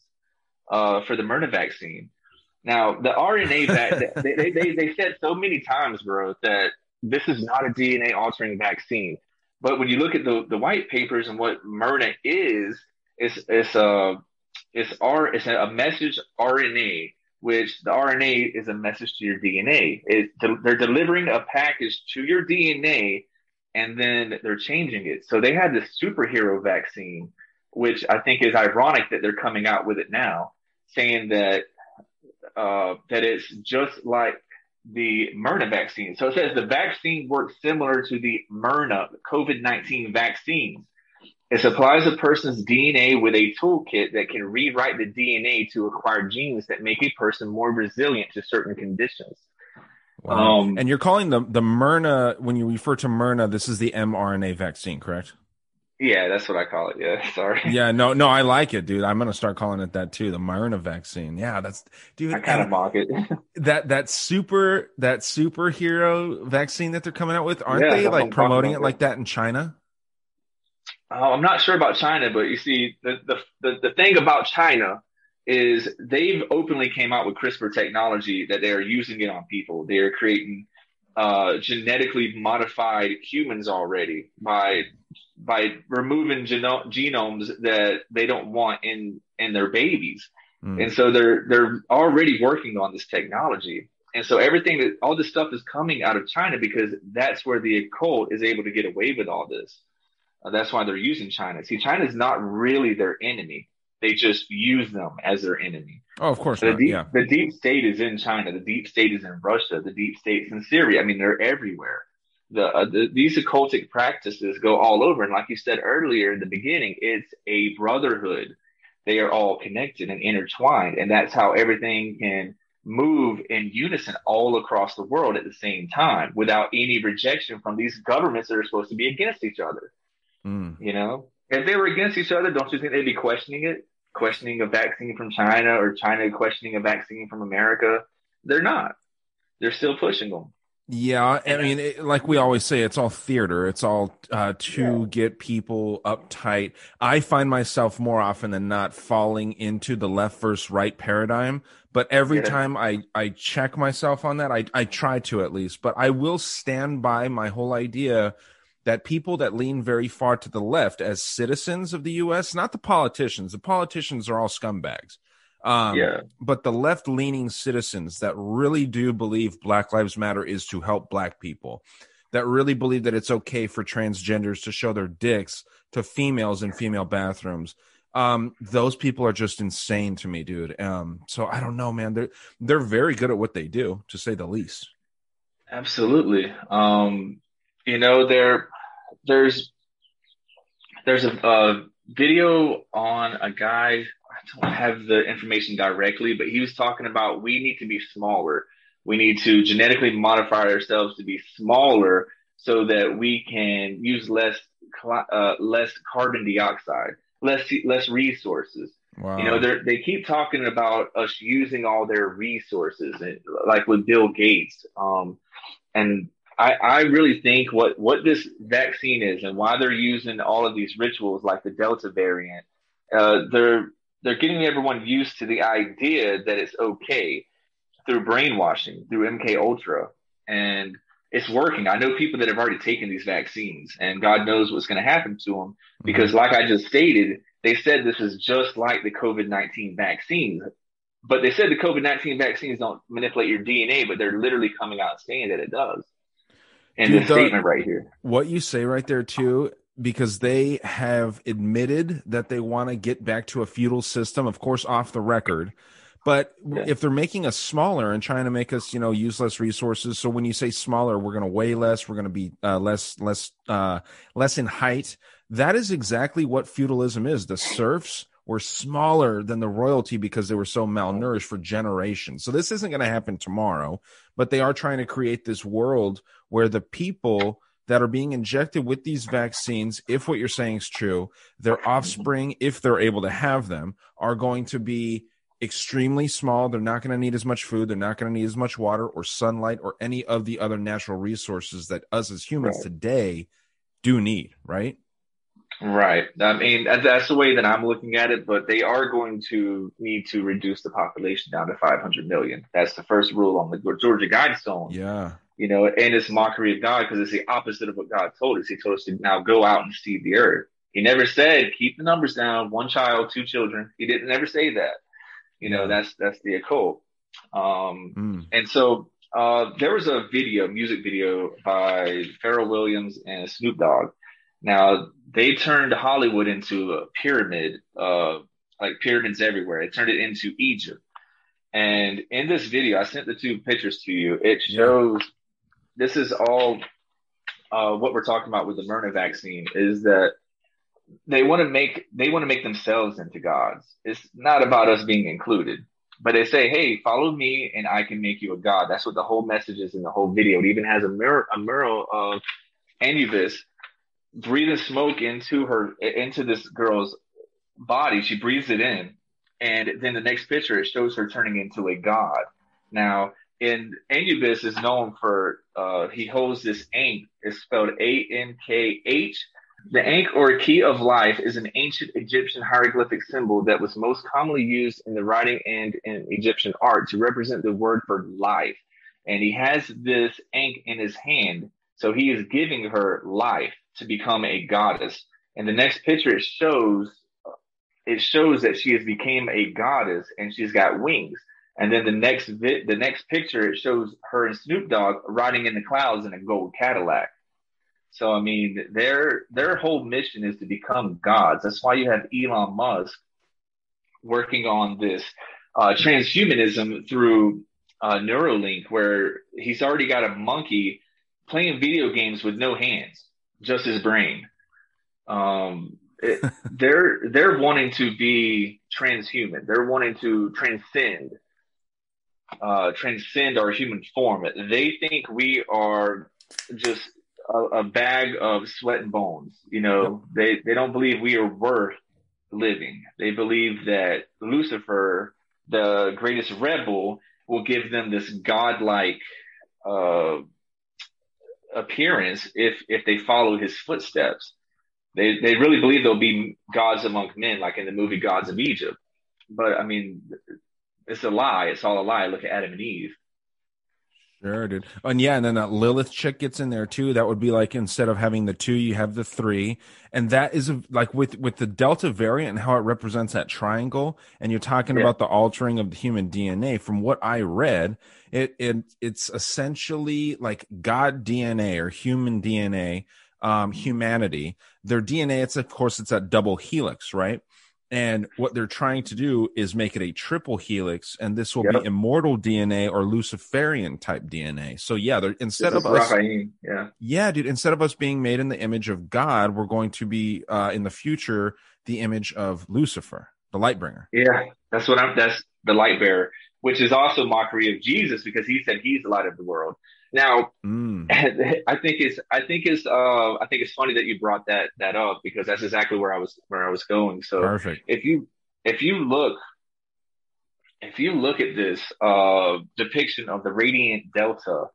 uh, for the Myrna vaccine. Now, the RNA vac- they, they, they, they said so many times, bro, that this is not a DNA altering vaccine. But when you look at the, the white papers and what Myrna is, it's, it's a, it's R, it's a message RNA, which the RNA is a message to your DNA. It, they're delivering a package to your DNA and then they're changing it. So they had this superhero vaccine, which I think is ironic that they're coming out with it now, saying that uh, that it's just like the Myrna vaccine. So it says the vaccine works similar to the Myrna COVID 19 vaccines. It supplies a person's DNA with a toolkit that can rewrite the DNA to acquire genes that make a person more resilient to certain conditions. Wow. Um, and you're calling the the Myrna when you refer to Myrna, this is the mRNA vaccine, correct? Yeah, that's what I call it. Yeah, sorry. Yeah, no, no, I like it, dude. I'm gonna start calling it that too. The Myrna vaccine. Yeah, that's dude. I kind of mock it. that that super that superhero vaccine that they're coming out with, aren't yeah, they like promoting it like that in China? Uh, I'm not sure about China, but you see, the, the the the thing about China is they've openly came out with CRISPR technology that they are using it on people. They are creating uh, genetically modified humans already by by removing geno- genomes that they don't want in in their babies. Mm. And so they're they're already working on this technology. And so everything that all this stuff is coming out of China because that's where the occult is able to get away with all this. Uh, that's why they're using China. See, China is not really their enemy. They just use them as their enemy. Oh, of course. The deep, yeah. the deep state is in China. The deep state is in Russia. The deep state's in Syria. I mean, they're everywhere. The, uh, the, these occultic practices go all over. And like you said earlier in the beginning, it's a brotherhood. They are all connected and intertwined. And that's how everything can move in unison all across the world at the same time without any rejection from these governments that are supposed to be against each other. Mm. You know, if they were against each other, don't you think they'd be questioning it? Questioning a vaccine from China or China questioning a vaccine from America? They're not. They're still pushing them. Yeah, I mean, it, like we always say, it's all theater. It's all uh, to yeah. get people uptight. I find myself more often than not falling into the left versus right paradigm. But every yeah. time I I check myself on that, I I try to at least. But I will stand by my whole idea that people that lean very far to the left as citizens of the U.S., not the politicians. The politicians are all scumbags. Um, yeah. But the left leaning citizens that really do believe Black Lives Matter is to help Black people, that really believe that it's okay for transgenders to show their dicks to females in female bathrooms. Um, those people are just insane to me, dude. Um, so I don't know, man. They're they're very good at what they do, to say the least. Absolutely. Um, you know, there there's there's a, a video on a guy I don't have the information directly, but he was talking about we need to be smaller. We need to genetically modify ourselves to be smaller so that we can use less uh, less carbon dioxide, less less resources. Wow. You know, they keep talking about us using all their resources, and, like with Bill Gates. Um, and I, I really think what what this vaccine is and why they're using all of these rituals like the Delta variant. Uh, they're they're getting everyone used to the idea that it's okay through brainwashing, through MK Ultra, and it's working. I know people that have already taken these vaccines, and God knows what's going to happen to them mm-hmm. because, like I just stated, they said this is just like the COVID nineteen vaccines. But they said the COVID nineteen vaccines don't manipulate your DNA, but they're literally coming out saying that it does. And the statement right here. What you say right there too because they have admitted that they want to get back to a feudal system, of course, off the record. But yeah. if they're making us smaller and trying to make us, you know, use less resources, so when you say smaller, we're going to weigh less, we're going to be uh, less, less, uh, less in height. That is exactly what feudalism is. The serfs were smaller than the royalty because they were so malnourished for generations. So this isn't going to happen tomorrow, but they are trying to create this world where the people that are being injected with these vaccines, if what you're saying is true, their offspring, if they're able to have them, are going to be extremely small. They're not going to need as much food. They're not going to need as much water or sunlight or any of the other natural resources that us as humans right. today do need, right? Right. I mean, that's the way that I'm looking at it, but they are going to need to reduce the population down to 500 million. That's the first rule on the Georgia Guidestone. Yeah you know, and it's mockery of God because it's the opposite of what God told us. He told us to now go out and seed the earth. He never said keep the numbers down, one child, two children. He didn't never say that. You know, that's that's the occult. Um, mm. and so uh, there was a video, music video by Pharrell Williams and Snoop Dogg. Now they turned Hollywood into a pyramid, uh, like pyramids everywhere. They turned it into Egypt. And in this video, I sent the two pictures to you. It shows this is all uh, what we're talking about with the Myrna vaccine is that they want to make they want to make themselves into gods. It's not about us being included, but they say, "Hey, follow me, and I can make you a god." That's what the whole message is in the whole video. It even has a mirror a mural of Anubis breathing smoke into her into this girl's body. She breathes it in, and then the next picture it shows her turning into a god. Now and Anubis is known for uh, he holds this ankh. It's spelled A N K H. The ankh or key of life is an ancient Egyptian hieroglyphic symbol that was most commonly used in the writing and in Egyptian art to represent the word for life. And he has this ankh in his hand, so he is giving her life to become a goddess. and the next picture it shows it shows that she has became a goddess and she's got wings. And then the next vi- the next picture it shows her and Snoop Dogg riding in the clouds in a gold Cadillac. So I mean, their their whole mission is to become gods. That's why you have Elon Musk working on this uh, transhumanism through uh, Neuralink, where he's already got a monkey playing video games with no hands, just his brain. Um, it, they're they're wanting to be transhuman. They're wanting to transcend, uh, transcend our human form. They think we are just a, a bag of sweat and bones. You know, they they don't believe we are worth living. They believe that Lucifer, the greatest rebel, will give them this godlike uh, appearance if if they follow his footsteps. They they really believe there'll be gods among men, like in the movie Gods of Egypt. But I mean, it's a lie. It's all a lie. Look at Adam and Eve. Sure, dude. And yeah, and then that Lilith chick gets in there too. That would be like instead of having the two, you have the three, and that is a, like with with the Delta variant and how it represents that triangle. And you're talking Yeah. about the altering of the human DNA. From what I read, it it it's essentially like God DNA or human DNA, um, humanity. Their DNA, it's of course it's that double helix, right? And what they're trying to do is make it a triple helix, and this will Yep. be immortal DNA or Luciferian type DNA. So yeah, they're instead This of us, Raphael. Yeah. yeah, dude, instead of us being made in the image of God, we're going to be uh, in the future the image of Lucifer, the light bringer. Yeah, that's what I'm. That's the light bearer, which is also mockery of Jesus because he said he's the light of the world. Now, Mm. I think it's. I think it's. Uh, I think it's funny that you brought that that up because that's exactly where I was where I was going. So Perfect. if you if you look if you look at this uh, depiction of the radiant delta,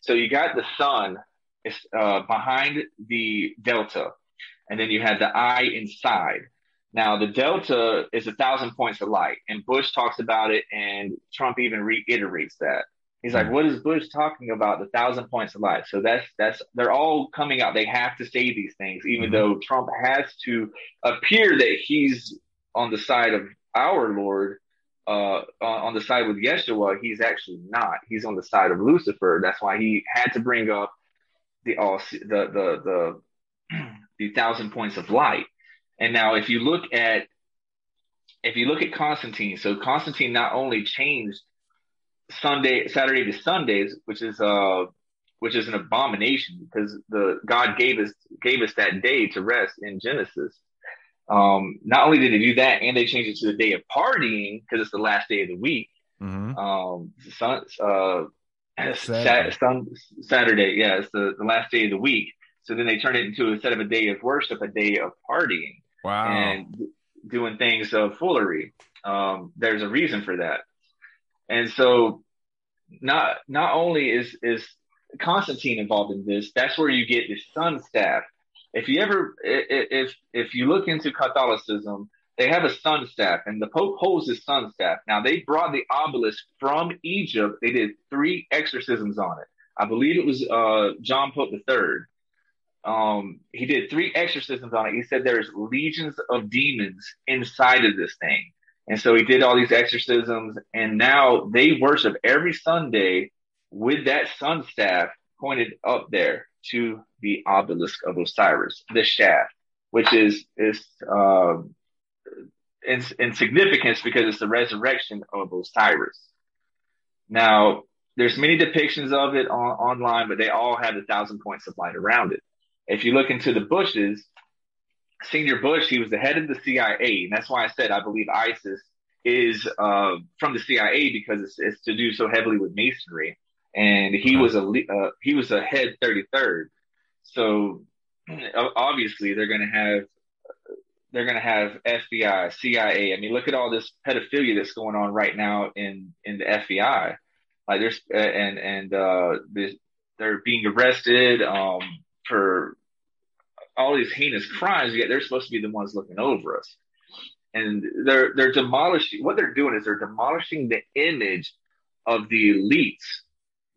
so you got the sun is uh, behind the delta, and then you have the eye inside. Now the delta is a thousand points of light, and Bush talks about it, and Trump even reiterates that. He's like, "What is Bush talking about? The thousand points of light." So that's that's they're all coming out. They have to say these things, even Mhm. though Trump has to appear that he's on the side of our Lord, uh, on on the side with Yeshua. He's actually not. He's on the side of Lucifer. That's why he had to bring up the all the the the the thousand points of light. And now, if you look at if you look at Constantine, so Constantine not only changed Sunday, Saturday to Sundays, which is uh, which is an abomination because the God gave us gave us that day to rest in Genesis. Um, not only did they do that, and they changed it to the day of partying because it's the last day of the week. hmm Um, sun, uh, Saturday. Sat, sun, Saturday, yeah, it's the, the last day of the week. So then they turned it into instead of a day of worship, a day of partying Wow. and doing things of foolery. Um, there's a reason for that. And so not not only is is Constantine involved in this, that's where you get the sun staff. If you ever if if you look into Catholicism, they have a sun staff, and the Pope holds his sun staff. Now they brought the obelisk from Egypt. They did three exorcisms on it. I believe it was uh, John Pope III um, he did three exorcisms on it. He said there's legions of demons inside of this thing. And so he did all these exorcisms and now they worship every Sunday with that sun staff pointed up there to the obelisk of Osiris, the shaft, which is, is, um, in, in significance because it's the resurrection of Osiris. Now, there's many depictions of it on, online, but they all have a thousand points of light around it. If you look into the Bushes, Senior Bush, he was the head of the CIA, and that's why I said I believe ISIS is uh, from the CIA because it's, it's to do so heavily with masonry, and he was a uh, he was a head 33rd. So obviously they're going to have they're going to have FBI, CIA. I mean, look at all this pedophilia that's going on right now in in the FBI. Like there's uh, and and uh, they're being arrested um, for all these heinous crimes. Yet they're supposed to be the ones looking over us, and they're they're demolishing. What they're doing is they're demolishing the image of the elites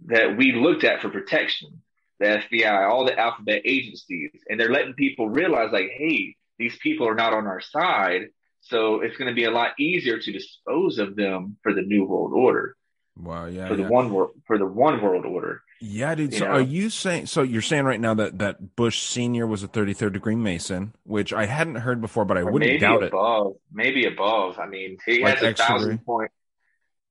that we looked at for protection. The FBI, all the alphabet agencies, and they're letting people realize, like, hey, these people are not on our side. So it's going to be a lot easier to dispose of them for the new world order. Wow, yeah. For the yeah. one world for the one world order. Yeah, dude. You So know? are you saying so you're saying right now that that Bush senior was a 33rd degree Mason, which I hadn't heard before, but I Or wouldn't doubt it. maybe above. I mean, he Like has a thousand degree? point.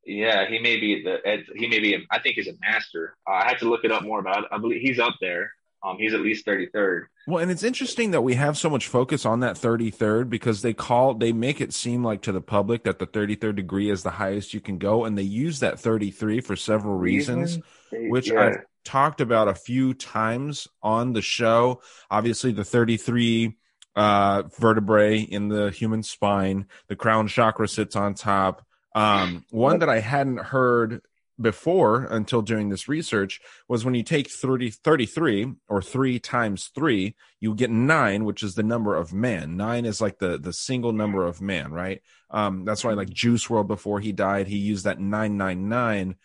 Yeah, he may be the he may be. I think he's a master. Uh, I had to look it up more, but I, I believe he's up there. Um, he's at least thirty third. Well, and it's interesting that we have so much focus on that 33rd because they call they make it seem like to the public that the 33rd degree is the highest you can go and they use that 33 for several reasons. which yeah. I've talked about a few times on the show. Obviously, the 33 uh, vertebrae in the human spine, the crown chakra sits on top. Um, one that I hadn't heard before until doing this research was when you take 30, 33 or three times three, you get nine, which is the number of man. Nine is like the, the single number of man, right? Um, that's why like Juice WRLD before he died, he used that 999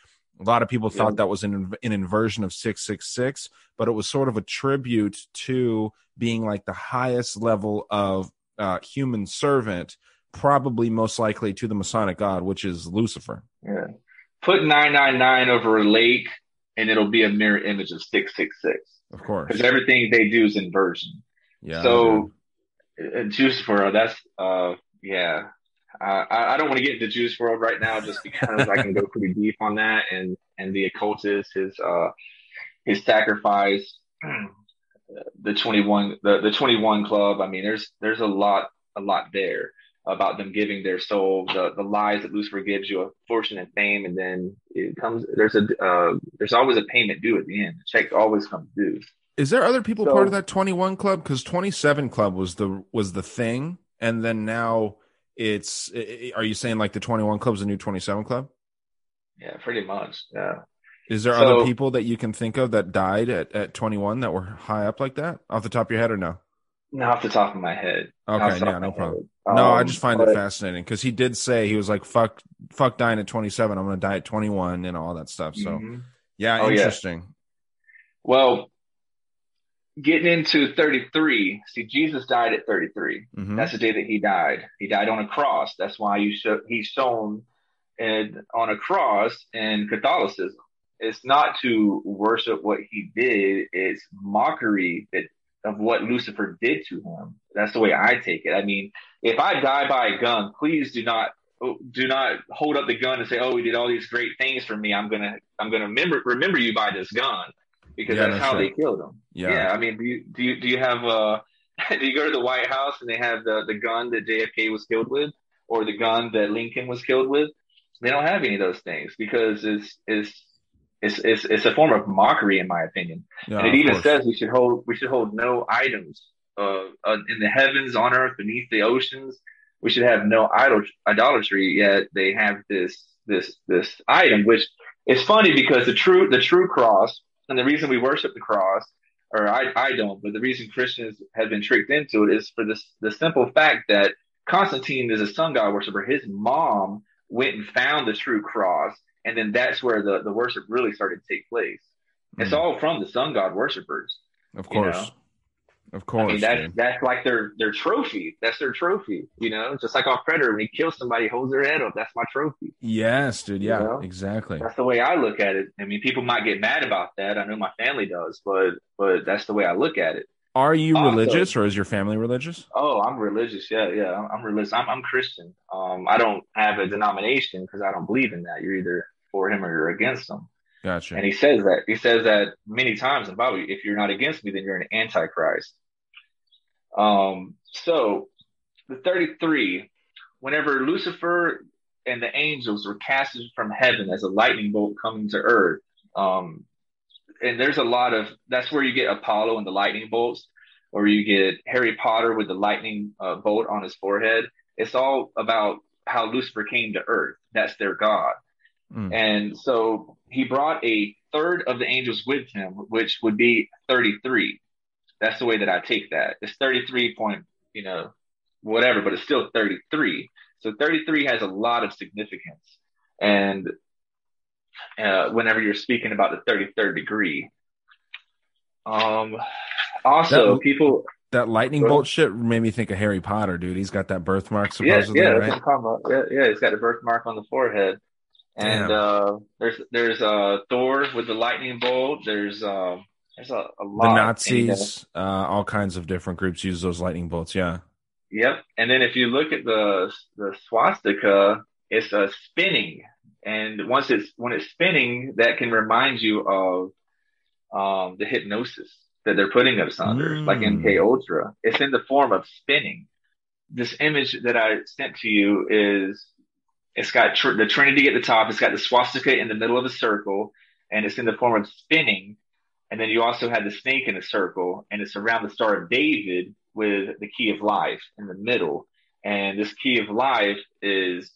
a lot of people thought Yeah. that was an, an inversion of 666, but it was sort of a tribute to being like the highest level of uh, human servant, probably most likely to the Masonic God, which is Lucifer. Yeah. Put 999 over a lake and it'll be a mirror image of 666 Of course. because everything they do is inversion. Yeah. so, uh, Juice WRLD, that's, uh, yeah. Uh, I, I don't want to get into Juice WRLD right now just because I can go pretty deep on that and, and the occultist, his, uh, his sacrifice, the 21, the, the 21 club. I mean, there's, there's a lot, a lot there about them giving their soul, the, the lies that Lucifer gives you, a fortune and fame. And then it comes, there's a, uh, there's always a payment due at the end. The check always comes due. Is there other people So- part of that 21 club? Because 27 club was the was the thing, and then now it's. i- i- Are you saying like the 21 club is the new 27 club? Yeah, pretty much. Yeah. Is there So- other people that you can think of that died at, at 21 that were high up like that off the top of your head or no? Not off the top of my head. Okay, yeah, no problem. no, I Um, just find but- it fascinating because he did say he was like, "Fuck, fuck dying at 27. I'm going to die at 21," and all that stuff. So, Mhm. yeah, Oh, yeah. interesting. Well, getting into 33, see, Jesus died at 33. Mhm. That's the day that he died. He died on a cross. That's why you show, he's shown in, on a cross in Catholicism. It's not to worship what he did. It's mockery that, of what Lucifer did to him. That's the way I take it. I mean, if I die by a gun, please do not do not hold up the gun and say, "Oh, he did all these great things for me. I'm gonna I'm gonna remember remember you by this gun," because Yeah, that's no how shit. they killed him. Yeah. Yeah, I mean, do you do you do you have uh do you go to the White House and they have the the gun that JFK was killed with, or the gun that Lincoln was killed with? They don't have any of those things because it's it's it's it's, it's a form of mockery, in my opinion. Yeah, and it even course. says we should hold we should hold no items uh, uh in the heavens, on earth, beneath the oceans. We should have no idol idolatry. Yet they have this this this item, which is funny because the true the true cross and the reason we worship the cross, or I I don't, but the reason Christians have been tricked into it is for this the simple fact that Constantine is a sun god worshiper. His mom went and found the true cross, and then that's where the the worship really started to take place. It's Mm. all from the sun god worshippers. Of you course. know. Of I course. mean, that's that's like their their trophy. That's their trophy. You know, just like on Predator, when he kills somebody, holds their head up. That's my trophy. Yes, dude. You Yeah, know? exactly. That's the way I look at it. I mean, people might get mad about that. I know my family does, but but that's the way I look at it. Are you Also- religious or is your family religious? Oh, I'm religious. Yeah, yeah, I'm, I'm religious. I'm, I'm Christian. Um, I don't have a denomination because I don't believe in that. You're either for him or you're against him. Gotcha. And he says that. He says that many times in the Bible. If you're not against me, then you're an antichrist. Um, so the 33, whenever Lucifer and the angels were casted from heaven as a lightning bolt coming to earth, um, and there's a lot of that's where you get Apollo and the lightning bolts, or you get Harry Potter with the lightning uh, bolt on his forehead. It's all about how Lucifer came to earth. That's their god. Mm. And so he brought a third of the angels with him, which would be 33. That's the way that I take that. It's 33 point, you know, whatever, but it's still 33. So 33 has a lot of significance. And uh, whenever you're speaking about the 33rd degree, um, also That- people, That lightning bolt shit made me think of Harry Potter, dude. He's got that birthmark Yeah, supposedly, yeah, right? that's what I'm talking about. Yeah, yeah, he's got a birthmark on the forehead. And uh, there's there's uh, Thor with the lightning bolt. There's uh, there's a, a the lot. Uh, Nazis, uh, all kinds of different groups use those lightning bolts. Yeah. Yep. And then if you look at the the swastika, it's uh, spinning, and once it's when it's spinning, that can remind you of um, the hypnosis that they're putting us under, Mm. like MK Ultra. It's in the form of spinning. This image that I sent to you is it's got tr- the Trinity at the top. It's got the swastika in the middle of a circle, and it's in the form of spinning. And then you also have the snake in a circle, and it's around the Star of David with the key of life in the middle. And this key of life is,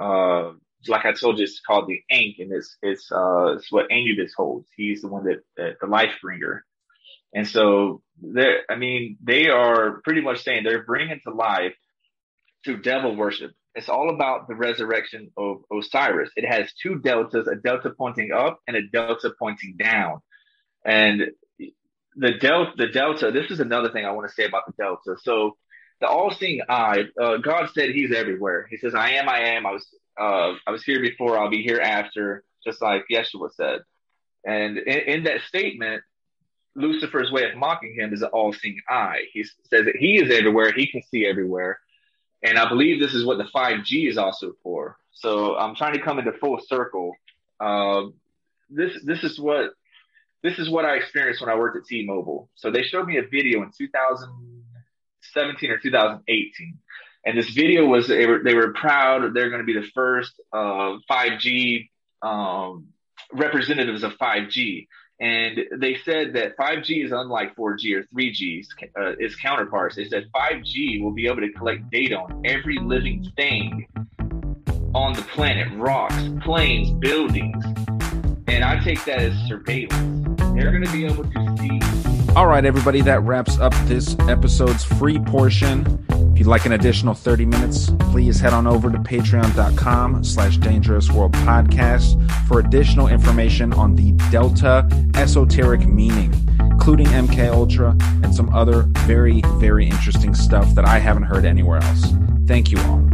uh, like I told you, it's called the Ankh, and it's it's uh, it's what Anubis holds. He's the one that, that the life bringer. And so there, I mean, they are pretty much saying they're bringing to life through devil worship. It's all about the resurrection of Osiris. It has two deltas, a delta pointing up and a delta pointing down. And the delta, the delta, this is another thing I want to say about the delta. So the all-seeing eye, uh, God said he's everywhere. He says, I am, I am. I was, uh, I was here before. I'll be here after, just like Yeshua said. And in, in that statement, Lucifer's way of mocking him is an all-seeing eye. He says that he is everywhere. He can see everywhere. And I believe this is what the 5G is also for. So I'm trying to come into full circle. Um, this this is what this is what I experienced when I worked at T-Mobile. So they showed me a video in 2017 or 2018, and this video was they were they were proud they're going to be the first uh, 5G um, representatives of 5G. And they said that 5G is unlike 4G or 3G's uh, its counterparts. They said 5G will be able to collect data on every living thing on the planet, rocks, planes, buildings. And I take that as surveillance. They're going to be able to see All right, everybody, that wraps up this episode's free portion. If you'd like an additional 30 minutes, please head on over to patreon.com slash dangerous world podcast for additional information on the Delta esoteric meaning, including MK Ultra and some other very, very interesting stuff that I haven't heard anywhere else. Thank you all.